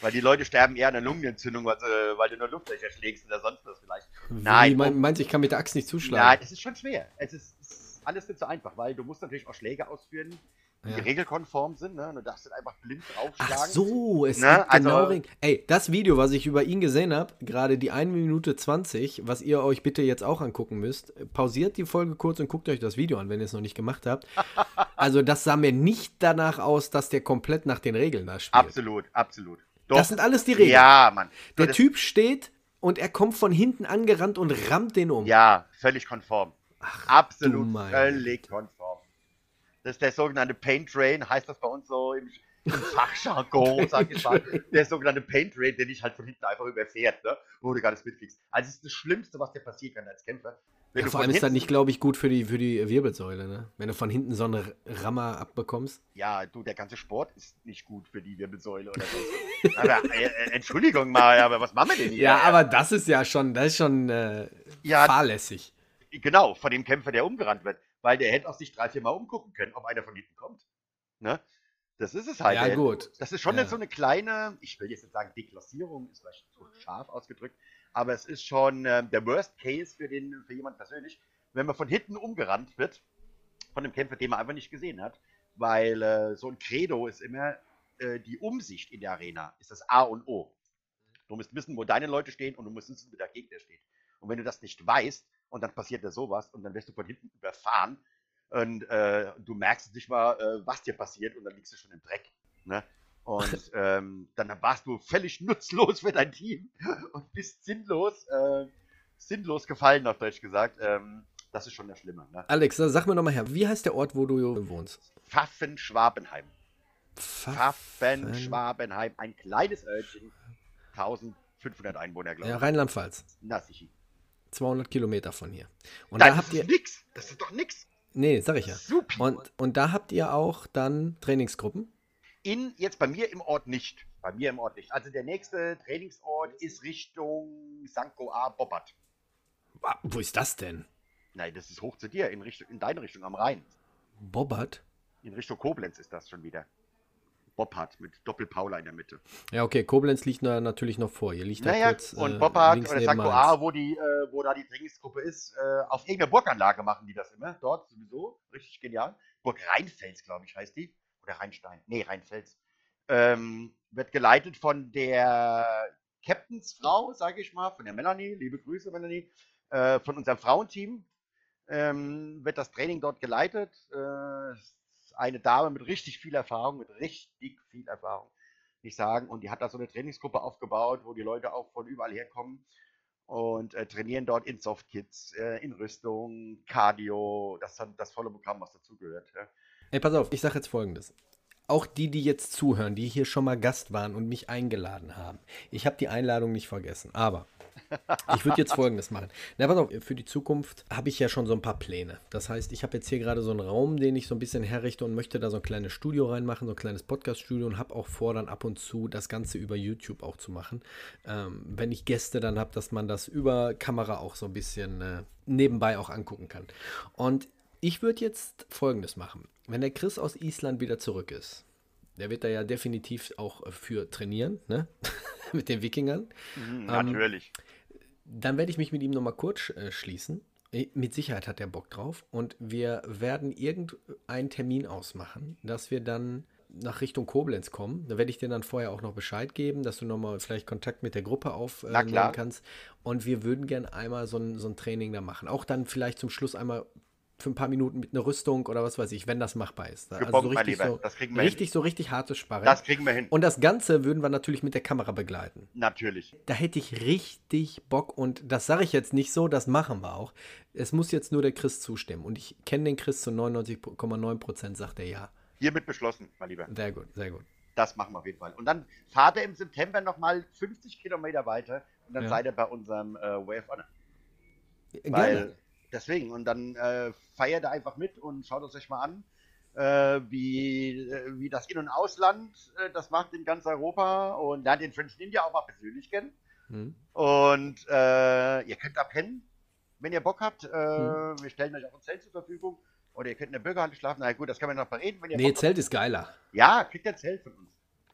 weil die Leute sterben eher an einer Lungenentzündung, weil, sie, weil du nur Luftlöcher schlägst oder sonst was vielleicht. Wie, Nein, mein, meinst du, ich kann mit der Axt nicht zuschlagen? Nein, es ist schon schwer. Es ist, ist alles nicht so einfach, weil du musst natürlich auch Schläge ausführen, die Ja. regelkonform sind. Ne? Du darfst nicht einfach blind draufschlagen. Ach so, es Ne, gibt genau also- Ring- Ey, das Video, was ich über ihn gesehen habe, gerade die 1 Minute 20, was ihr euch bitte jetzt auch angucken müsst, pausiert die Folge kurz und guckt euch das Video an, wenn ihr es noch nicht gemacht habt. Also das sah mir nicht danach aus, dass der komplett nach den Regeln da spielt. Absolut, absolut. Doch. Das sind alles die Regeln. Ja, Mann. Der Typ steht und er kommt von hinten angerannt und rammt den um. Ja, völlig konform. Ach, Absolut völlig konform. Das ist der sogenannte Paint Train, heißt das bei uns so im, im Fachjargon, sag ich mal. Der sogenannte Paint Train, der dich halt von hinten einfach überfährt, ne? wo du gar nicht mitkriegst. Also es ist das Schlimmste, was dir passieren kann als Kämpfer. Ja, vor allem ist das nicht, glaube ich, gut für die, für die Wirbelsäule, ne? Wenn du von hinten so eine Rammer abbekommst. Ja, du, der ganze Sport ist nicht gut für die Wirbelsäule oder so. aber äh, äh, Entschuldigung mal, aber was machen wir denn hier? Ja, aber das ist ja schon, das ist schon äh, Ja. fahrlässig. Genau, von dem Kämpfer, der umgerannt wird. Weil der hätte auch sich drei, vier Mal umgucken können, ob einer von hinten kommt. Ne? Das ist es halt. Ja, gut. Das ist schon Ja. so eine kleine, ich will jetzt nicht sagen Deklassierung, ist vielleicht zu scharf ausgedrückt, aber es ist schon ähm, der Worst Case für, den, für jemand persönlich, wenn man von hinten umgerannt wird, von einem Kämpfer, den man einfach nicht gesehen hat. Weil äh, so ein Credo ist immer, äh, die Umsicht in der Arena ist das A und O. Du musst wissen, wo deine Leute stehen und du musst wissen, wo der Gegner steht. Und wenn du das nicht weißt und dann passiert da sowas und dann wirst du von hinten überfahren und äh, du merkst nicht mal, äh, was dir passiert und dann liegst du schon im Dreck. Ne? Und ähm, dann warst du völlig nutzlos für dein Team und bist sinnlos, äh, sinnlos gefallen, auf Deutsch gesagt. Ähm, das ist schon das Schlimme. Ne? Alex, sag mir nochmal her, wie heißt der Ort, wo du wohnst? Pfaffen-Schwabenheim. Pfaffen- Pfaffen-Schwabenheim. Ein kleines Örtchen. 1500 Einwohner, glaube Ja, ich. Rheinland-Pfalz. Na, sicher. 200 Kilometer von hier. Und Nein, da das habt ihr. ist nix. Das ist doch nix. Nee, sag ich ja. Supi. Und, und da habt ihr auch dann Trainingsgruppen? In, jetzt bei mir im Ort nicht. Bei mir im Ort nicht. Also der nächste Trainingsort ist Richtung St. Goar. Ah, Wo ist das denn? Nein, das ist hoch zu dir, in, Richtung, in deine Richtung am Rhein. Bobbert? In Richtung Koblenz ist das schon wieder. Boppard mit Doppelpaula in der Mitte. Ja, okay, Koblenz liegt da natürlich noch vor. Ihr liegt Naja, kurz. und äh, Boppard oder. Goar, wo, die, äh, wo da die Trainingsgruppe ist, äh, auf irgendeiner Burganlage machen die das immer. Dort sowieso. Richtig genial. Burg Rheinfels, glaube ich, heißt die. Oder Rheinstein. Nee, Rheinfels. Ähm, wird geleitet von der Captainsfrau, sage ich mal, von der Melanie. Liebe Grüße, Melanie. Äh, von unserem Frauenteam ähm, wird das Training dort geleitet. Äh, eine Dame mit richtig viel Erfahrung, mit richtig viel Erfahrung, nicht sagen. Und die hat da so eine Trainingsgruppe aufgebaut, wo die Leute auch von überall herkommen und äh, trainieren dort in Softkits, äh, in Rüstung, Cardio, das ist das volle Programm, was dazugehört. Ja. Ey, pass auf, ich sag jetzt folgendes. Auch die, die jetzt zuhören, die hier schon mal Gast waren und mich eingeladen haben. Ich habe die Einladung nicht vergessen, aber ich würde jetzt folgendes machen. Na, pass auf, für die Zukunft habe ich ja schon so ein paar Pläne. Das heißt, ich habe jetzt hier gerade so einen Raum, den ich so ein bisschen herrichte und möchte da so ein kleines Studio reinmachen, so ein kleines Podcast-Studio und habe auch vor, dann ab und zu das Ganze über YouTube auch zu machen. Ähm, wenn ich Gäste dann habe, dass man das über Kamera auch so ein bisschen äh, nebenbei auch angucken kann. Und ich würde jetzt folgendes machen. Wenn der Chris aus Island wieder zurück ist, der wird da ja definitiv auch äh, für trainieren, ne? mit den Wikingern. Mhm, Ähm, natürlich. Dann werde ich mich mit ihm nochmal kurz äh, schließen. Eh, Mit Sicherheit hat er Bock drauf. Und wir werden irgendeinen Termin ausmachen, dass wir dann nach Richtung Koblenz kommen. Da werde ich dir dann vorher auch noch Bescheid geben, dass du nochmal vielleicht Kontakt mit der Gruppe aufnehmen klar. kannst. Und wir würden gern einmal so ein, so ein Training da machen. Auch dann vielleicht zum Schluss einmal für ein paar Minuten mit einer Rüstung oder was weiß ich, wenn das machbar ist. Also Gebombt, so richtig, so, richtig, so richtig hartes Sparring. Das kriegen wir hin. Und das Ganze würden wir natürlich mit der Kamera begleiten. natürlich. Da hätte ich richtig Bock und das sage ich jetzt nicht so, das machen wir auch. Es muss jetzt nur der Chris zustimmen und ich kenne den Chris zu 99,9 Prozent, sagt er ja. Hiermit beschlossen, mein Lieber. Sehr gut, sehr gut. Das machen wir auf jeden Fall. Und dann fahrt er im September nochmal 50 Kilometer weiter und dann Ja. seid ihr bei unserem äh, of Honor. Gerne. Weil deswegen. Und dann äh, feiert er einfach mit und schaut es euch mal an, äh, wie, äh, wie das In- und Ausland äh, das macht in ganz Europa und lernt den French Ninja auch mal persönlich kennen. Hm. Und äh, ihr könnt da pennen, wenn ihr Bock habt. Äh, Hm. Wir stellen euch auch ein Zelt zur Verfügung. Oder ihr könnt in der Bürgerhalle schlafen. Na gut, das kann man noch bereden, wenn ihr Nee, Bock Zelt ist geiler. habt. Ja, kriegt ihr ein Zelt von uns.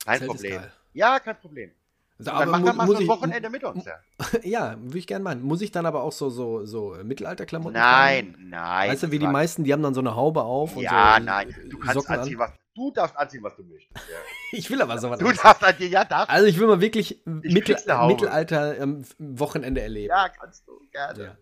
Kein Zelt Problem. Ja, kein Problem. Also, Dann mu- er mal so ein Wochenende mit uns. Ja. Ja, würde ich gerne machen. Muss ich dann aber auch so, so, so Mittelalterklamotten Nein, tragen? nein. Weißt du, wie die meisten, die haben dann so eine Haube auf und Ja, so nein. äh, Du kannst Socken anziehen, was du darfst anziehen, was du möchtest. Ja. Ich will aber sowas. Du anziehen. darfst anziehen, ja, darfst. Also ich will mal wirklich Mittel. Mittelalter ähm, Wochenende erleben. Ja, kannst du gerne. Ja.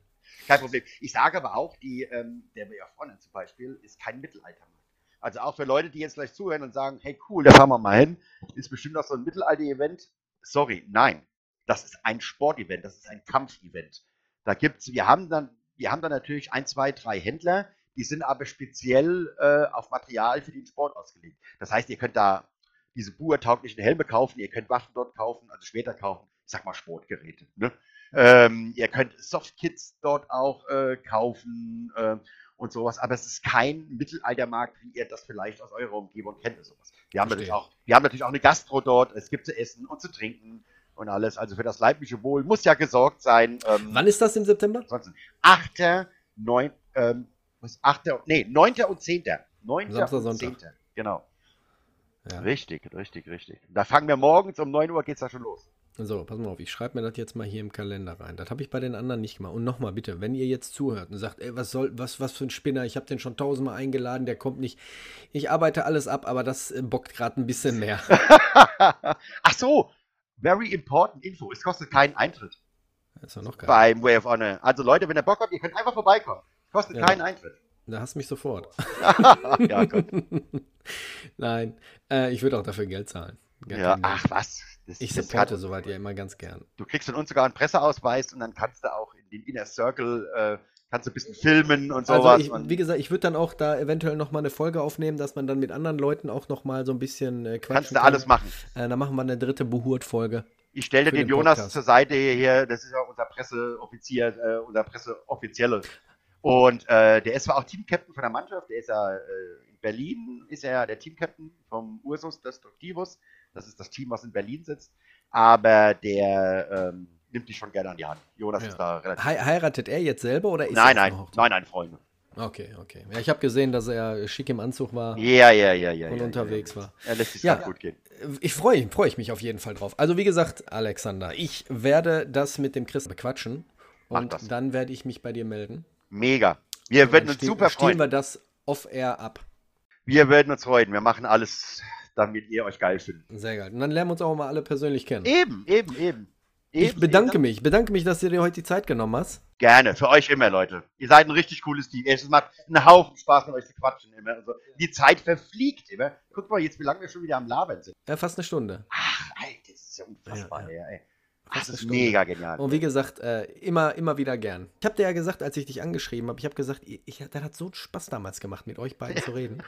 Kein Problem. Ich sage aber auch, die, ähm, der Way of Honor zum Beispiel ist kein Mittelaltermarkt. Also auch für Leute, die jetzt gleich zuhören und sagen, hey cool, da fahren wir mal hin, ist bestimmt auch so ein Mittelalter-Event. Sorry, nein. Das ist ein Sportevent, das ist ein Kampfevent. Da gibt's, wir haben dann, wir haben dann natürlich ein, zwei, drei Händler, die sind aber speziell äh, auf Material für den Sport ausgelegt. Das heißt, ihr könnt da diese buertauglichen Helme kaufen, ihr könnt Waffen dort kaufen, also Schwerter kaufen, ich sag mal Sportgeräte. Ne? Ähm, ihr könnt Softkits dort auch äh, kaufen äh, und sowas, aber es ist kein Mittelaltermarkt, wie ihr das vielleicht aus eurer Umgebung kennt. oder Sowas. Wir, haben natürlich auch, wir haben natürlich auch eine Gastro dort, es gibt zu essen und zu trinken und alles. Also für das leibliche Wohl muss ja gesorgt sein. Ähm, Wann ist das im September? Ansonsten 8., 9., ähm, was, 8., nee, 9. und 10. 9. Samstag, und Sonntag. 10. Genau. Ja. Richtig, richtig, richtig. Da fangen wir morgens um 9 Uhr geht's da schon los. So, pass mal auf, ich schreibe mir das jetzt mal hier im Kalender rein. Das habe ich bei den anderen nicht gemacht. Und nochmal bitte, wenn ihr jetzt zuhört und sagt, ey, was soll, was, was für ein Spinner, ich habe den schon tausendmal eingeladen, der kommt nicht. Ich arbeite alles ab, aber das äh, bockt gerade ein bisschen mehr. Ach so, very important Info. Es kostet keinen Eintritt Das ist ja noch geil. beim Way of Honor. Also Leute, wenn ihr Bock habt, ihr könnt einfach vorbeikommen. Kostet Ja. keinen Eintritt. Da hast du mich sofort. ja, Gott. Nein, äh, ich würde auch dafür Geld zahlen. Gar Ja, ach was. Das, ich das supporte soweit ja immer ganz gern. Du kriegst von uns sogar einen Presseausweis und dann kannst du auch in den Inner Circle, äh, kannst du ein bisschen filmen und sowas. Also ich, und wie gesagt, ich würde dann auch da eventuell nochmal eine Folge aufnehmen, dass man dann mit anderen Leuten auch nochmal so ein bisschen äh, quatschen kannst du kann. alles machen. Äh, dann machen wir eine dritte Buhurt-Folge. Ich stelle den den Jonas Podcast. zur Seite hier, das ist ja unser Presseoffizier, äh, unser Presseoffizielle. Und äh, der ist zwar auch Teamcaptain von der Mannschaft, der ist ja äh, in Berlin, ist er ja der Teamcaptain vom Ursus Destructivus. Das ist das Team, was in Berlin sitzt. Aber der ähm, nimmt dich schon gerne an die Hand. Jonas Ja. ist da relativ. Hei- heiratet er jetzt selber oder ist nein, er nein, nein, nein, Freunde. Okay, okay. Ja, ich habe gesehen, dass er schick im Anzug war Ja, ja, ja, ja. und ja, unterwegs ja, war. Er lässt sich Ja. gut gehen. Ich freue freu ich mich auf jeden Fall drauf. Also wie gesagt, Alexander, ich werde das mit dem Chris bequatschen und dann werde ich mich bei dir melden. Mega. Wir würden Dann uns super Stehen freuen. wir das off-air ab. Wir würden uns freuen. Wir machen alles, damit ihr euch geil findet. Sehr geil. Und dann lernen wir uns auch mal alle persönlich kennen. Eben, eben, eben. Ich Eben, bedanke eben. mich. bedanke mich, dass du dir heute die Zeit genommen hast. Gerne, für euch immer, Leute. Ihr seid ein richtig cooles Team. Es macht einen Haufen Spaß, mit euch zu quatschen immer. Also, die Zeit verfliegt immer. Guck mal jetzt, wie lange wir schon wieder am Labern sind. Ja, fast eine Stunde. Ach, Alter, das ist ja unfassbar, Ja, ey. Das ist Stunde. mega genial. Und wie gesagt, äh, immer, immer wieder gern. Ich habe dir ja gesagt, als ich dich angeschrieben habe, ich habe gesagt, ich, ich, das hat so Spaß damals gemacht, mit euch beiden zu reden.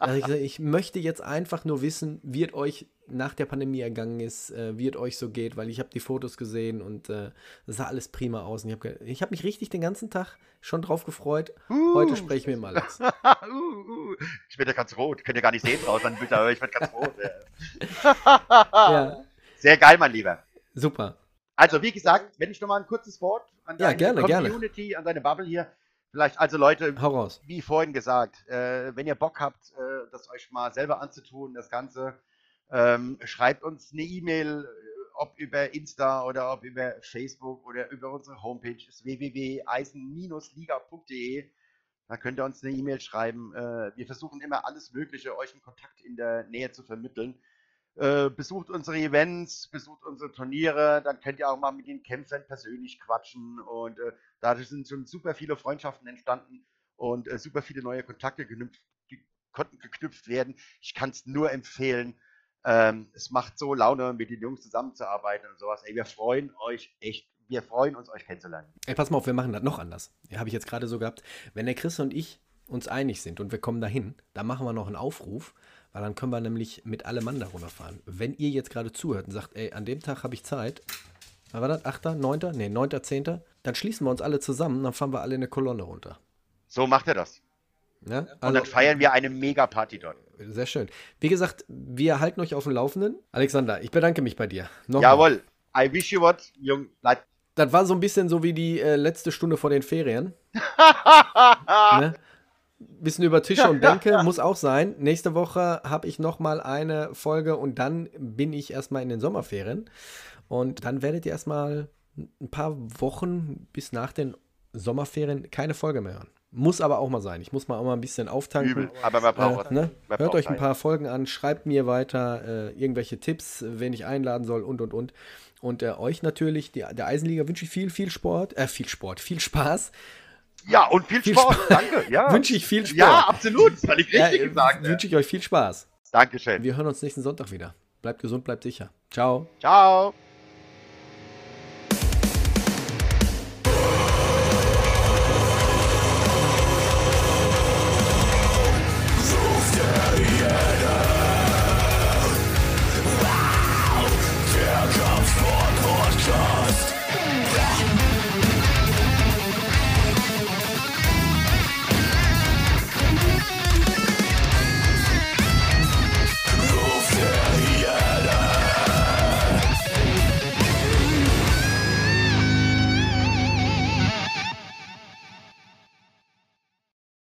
Hab ich, gesagt, ich möchte jetzt einfach nur wissen, wie es euch nach der Pandemie ergangen ist, äh, wie es euch so geht, weil ich habe die Fotos gesehen und äh, das sah alles prima aus. Und ich habe ich hab mich richtig den ganzen Tag schon drauf gefreut. Heute spreche ich mit dem Alex. uh, uh. Ich werde ganz rot. Könnt ihr gar nicht sehen draußen Bildern, aber ich werde ganz rot. Ja. Ja, Sehr geil, mein Lieber. super. Also, wie gesagt, wenn ich noch mal ein kurzes Wort an deine gerne, gerne. Community, an deine Bubble hier. Vielleicht, also Leute, wie vorhin gesagt, äh, wenn ihr Bock habt, äh, das euch mal selber anzutun, das Ganze, ähm, schreibt uns eine E-Mail, äh, ob über Insta oder ob über Facebook oder über unsere Homepage www.eisen-liga.de. Da könnt ihr uns eine E-Mail schreiben. Äh, wir versuchen immer alles Mögliche, euch einen Kontakt in der Nähe zu vermitteln. Äh, besucht unsere Events, besucht unsere Turniere, dann könnt ihr auch mal mit den Kämpfern persönlich quatschen und äh, dadurch sind schon super viele Freundschaften entstanden und äh, super viele neue Kontakte genüpft, ge konnten geknüpft werden. Ich kann es nur empfehlen. Ähm, es macht so Laune, mit den Jungs zusammenzuarbeiten und sowas. Ey, wir freuen euch echt, wir freuen uns, euch kennenzulernen. Ey, pass mal auf, wir machen das noch anders. Ja, habe ich jetzt gerade so gehabt. Wenn der Chris und ich uns einig sind und wir kommen dahin, dann machen wir noch einen Aufruf, weil dann können wir nämlich mit allem Mann da runterfahren. Wenn ihr jetzt gerade zuhört und sagt, ey, an dem Tag habe ich Zeit, was war das? 8., 9., nee, 9., 10., dann schließen wir uns alle zusammen, dann fahren wir alle in eine Kolonne runter. So macht er das. Ja? Und Also, dann feiern wir eine Mega-Party dort. sehr schön. Wie gesagt, wir halten euch auf dem Laufenden. Alexander, ich bedanke mich bei dir. Nochmal. Jawohl. I wish you what, Jung. Bleib. Das war so ein bisschen so wie die äh, letzte Stunde vor den Ferien. ne? Bisschen über Tische und Bänke muss auch sein. Nächste Woche habe ich noch mal eine Folge und dann bin ich erstmal in den Sommerferien. Und dann werdet ihr erstmal ein paar Wochen bis nach den Sommerferien keine Folge mehr hören. Muss aber auch mal sein. Ich muss mal auch mal ein bisschen auftanken. Übel. Aber man braucht Äh, ne? Man Hört braucht euch ein paar Folgen an, schreibt mir weiter äh, irgendwelche Tipps, wen ich einladen soll und und und. Und äh, euch natürlich, die, der Eisenliga, wünsche ich viel, viel Sport, äh, viel Sport, viel Spaß. Ja, und viel, Viel Sport. Spaß. Danke. Ja. Wünsche ich viel Sport. Ja, absolut. Das ich Ja, richtig äh, gesagt. Wünsche ich euch viel Spaß. Dankeschön. Wir hören uns nächsten Sonntag wieder. Bleibt gesund, bleibt sicher. Ciao. Ciao.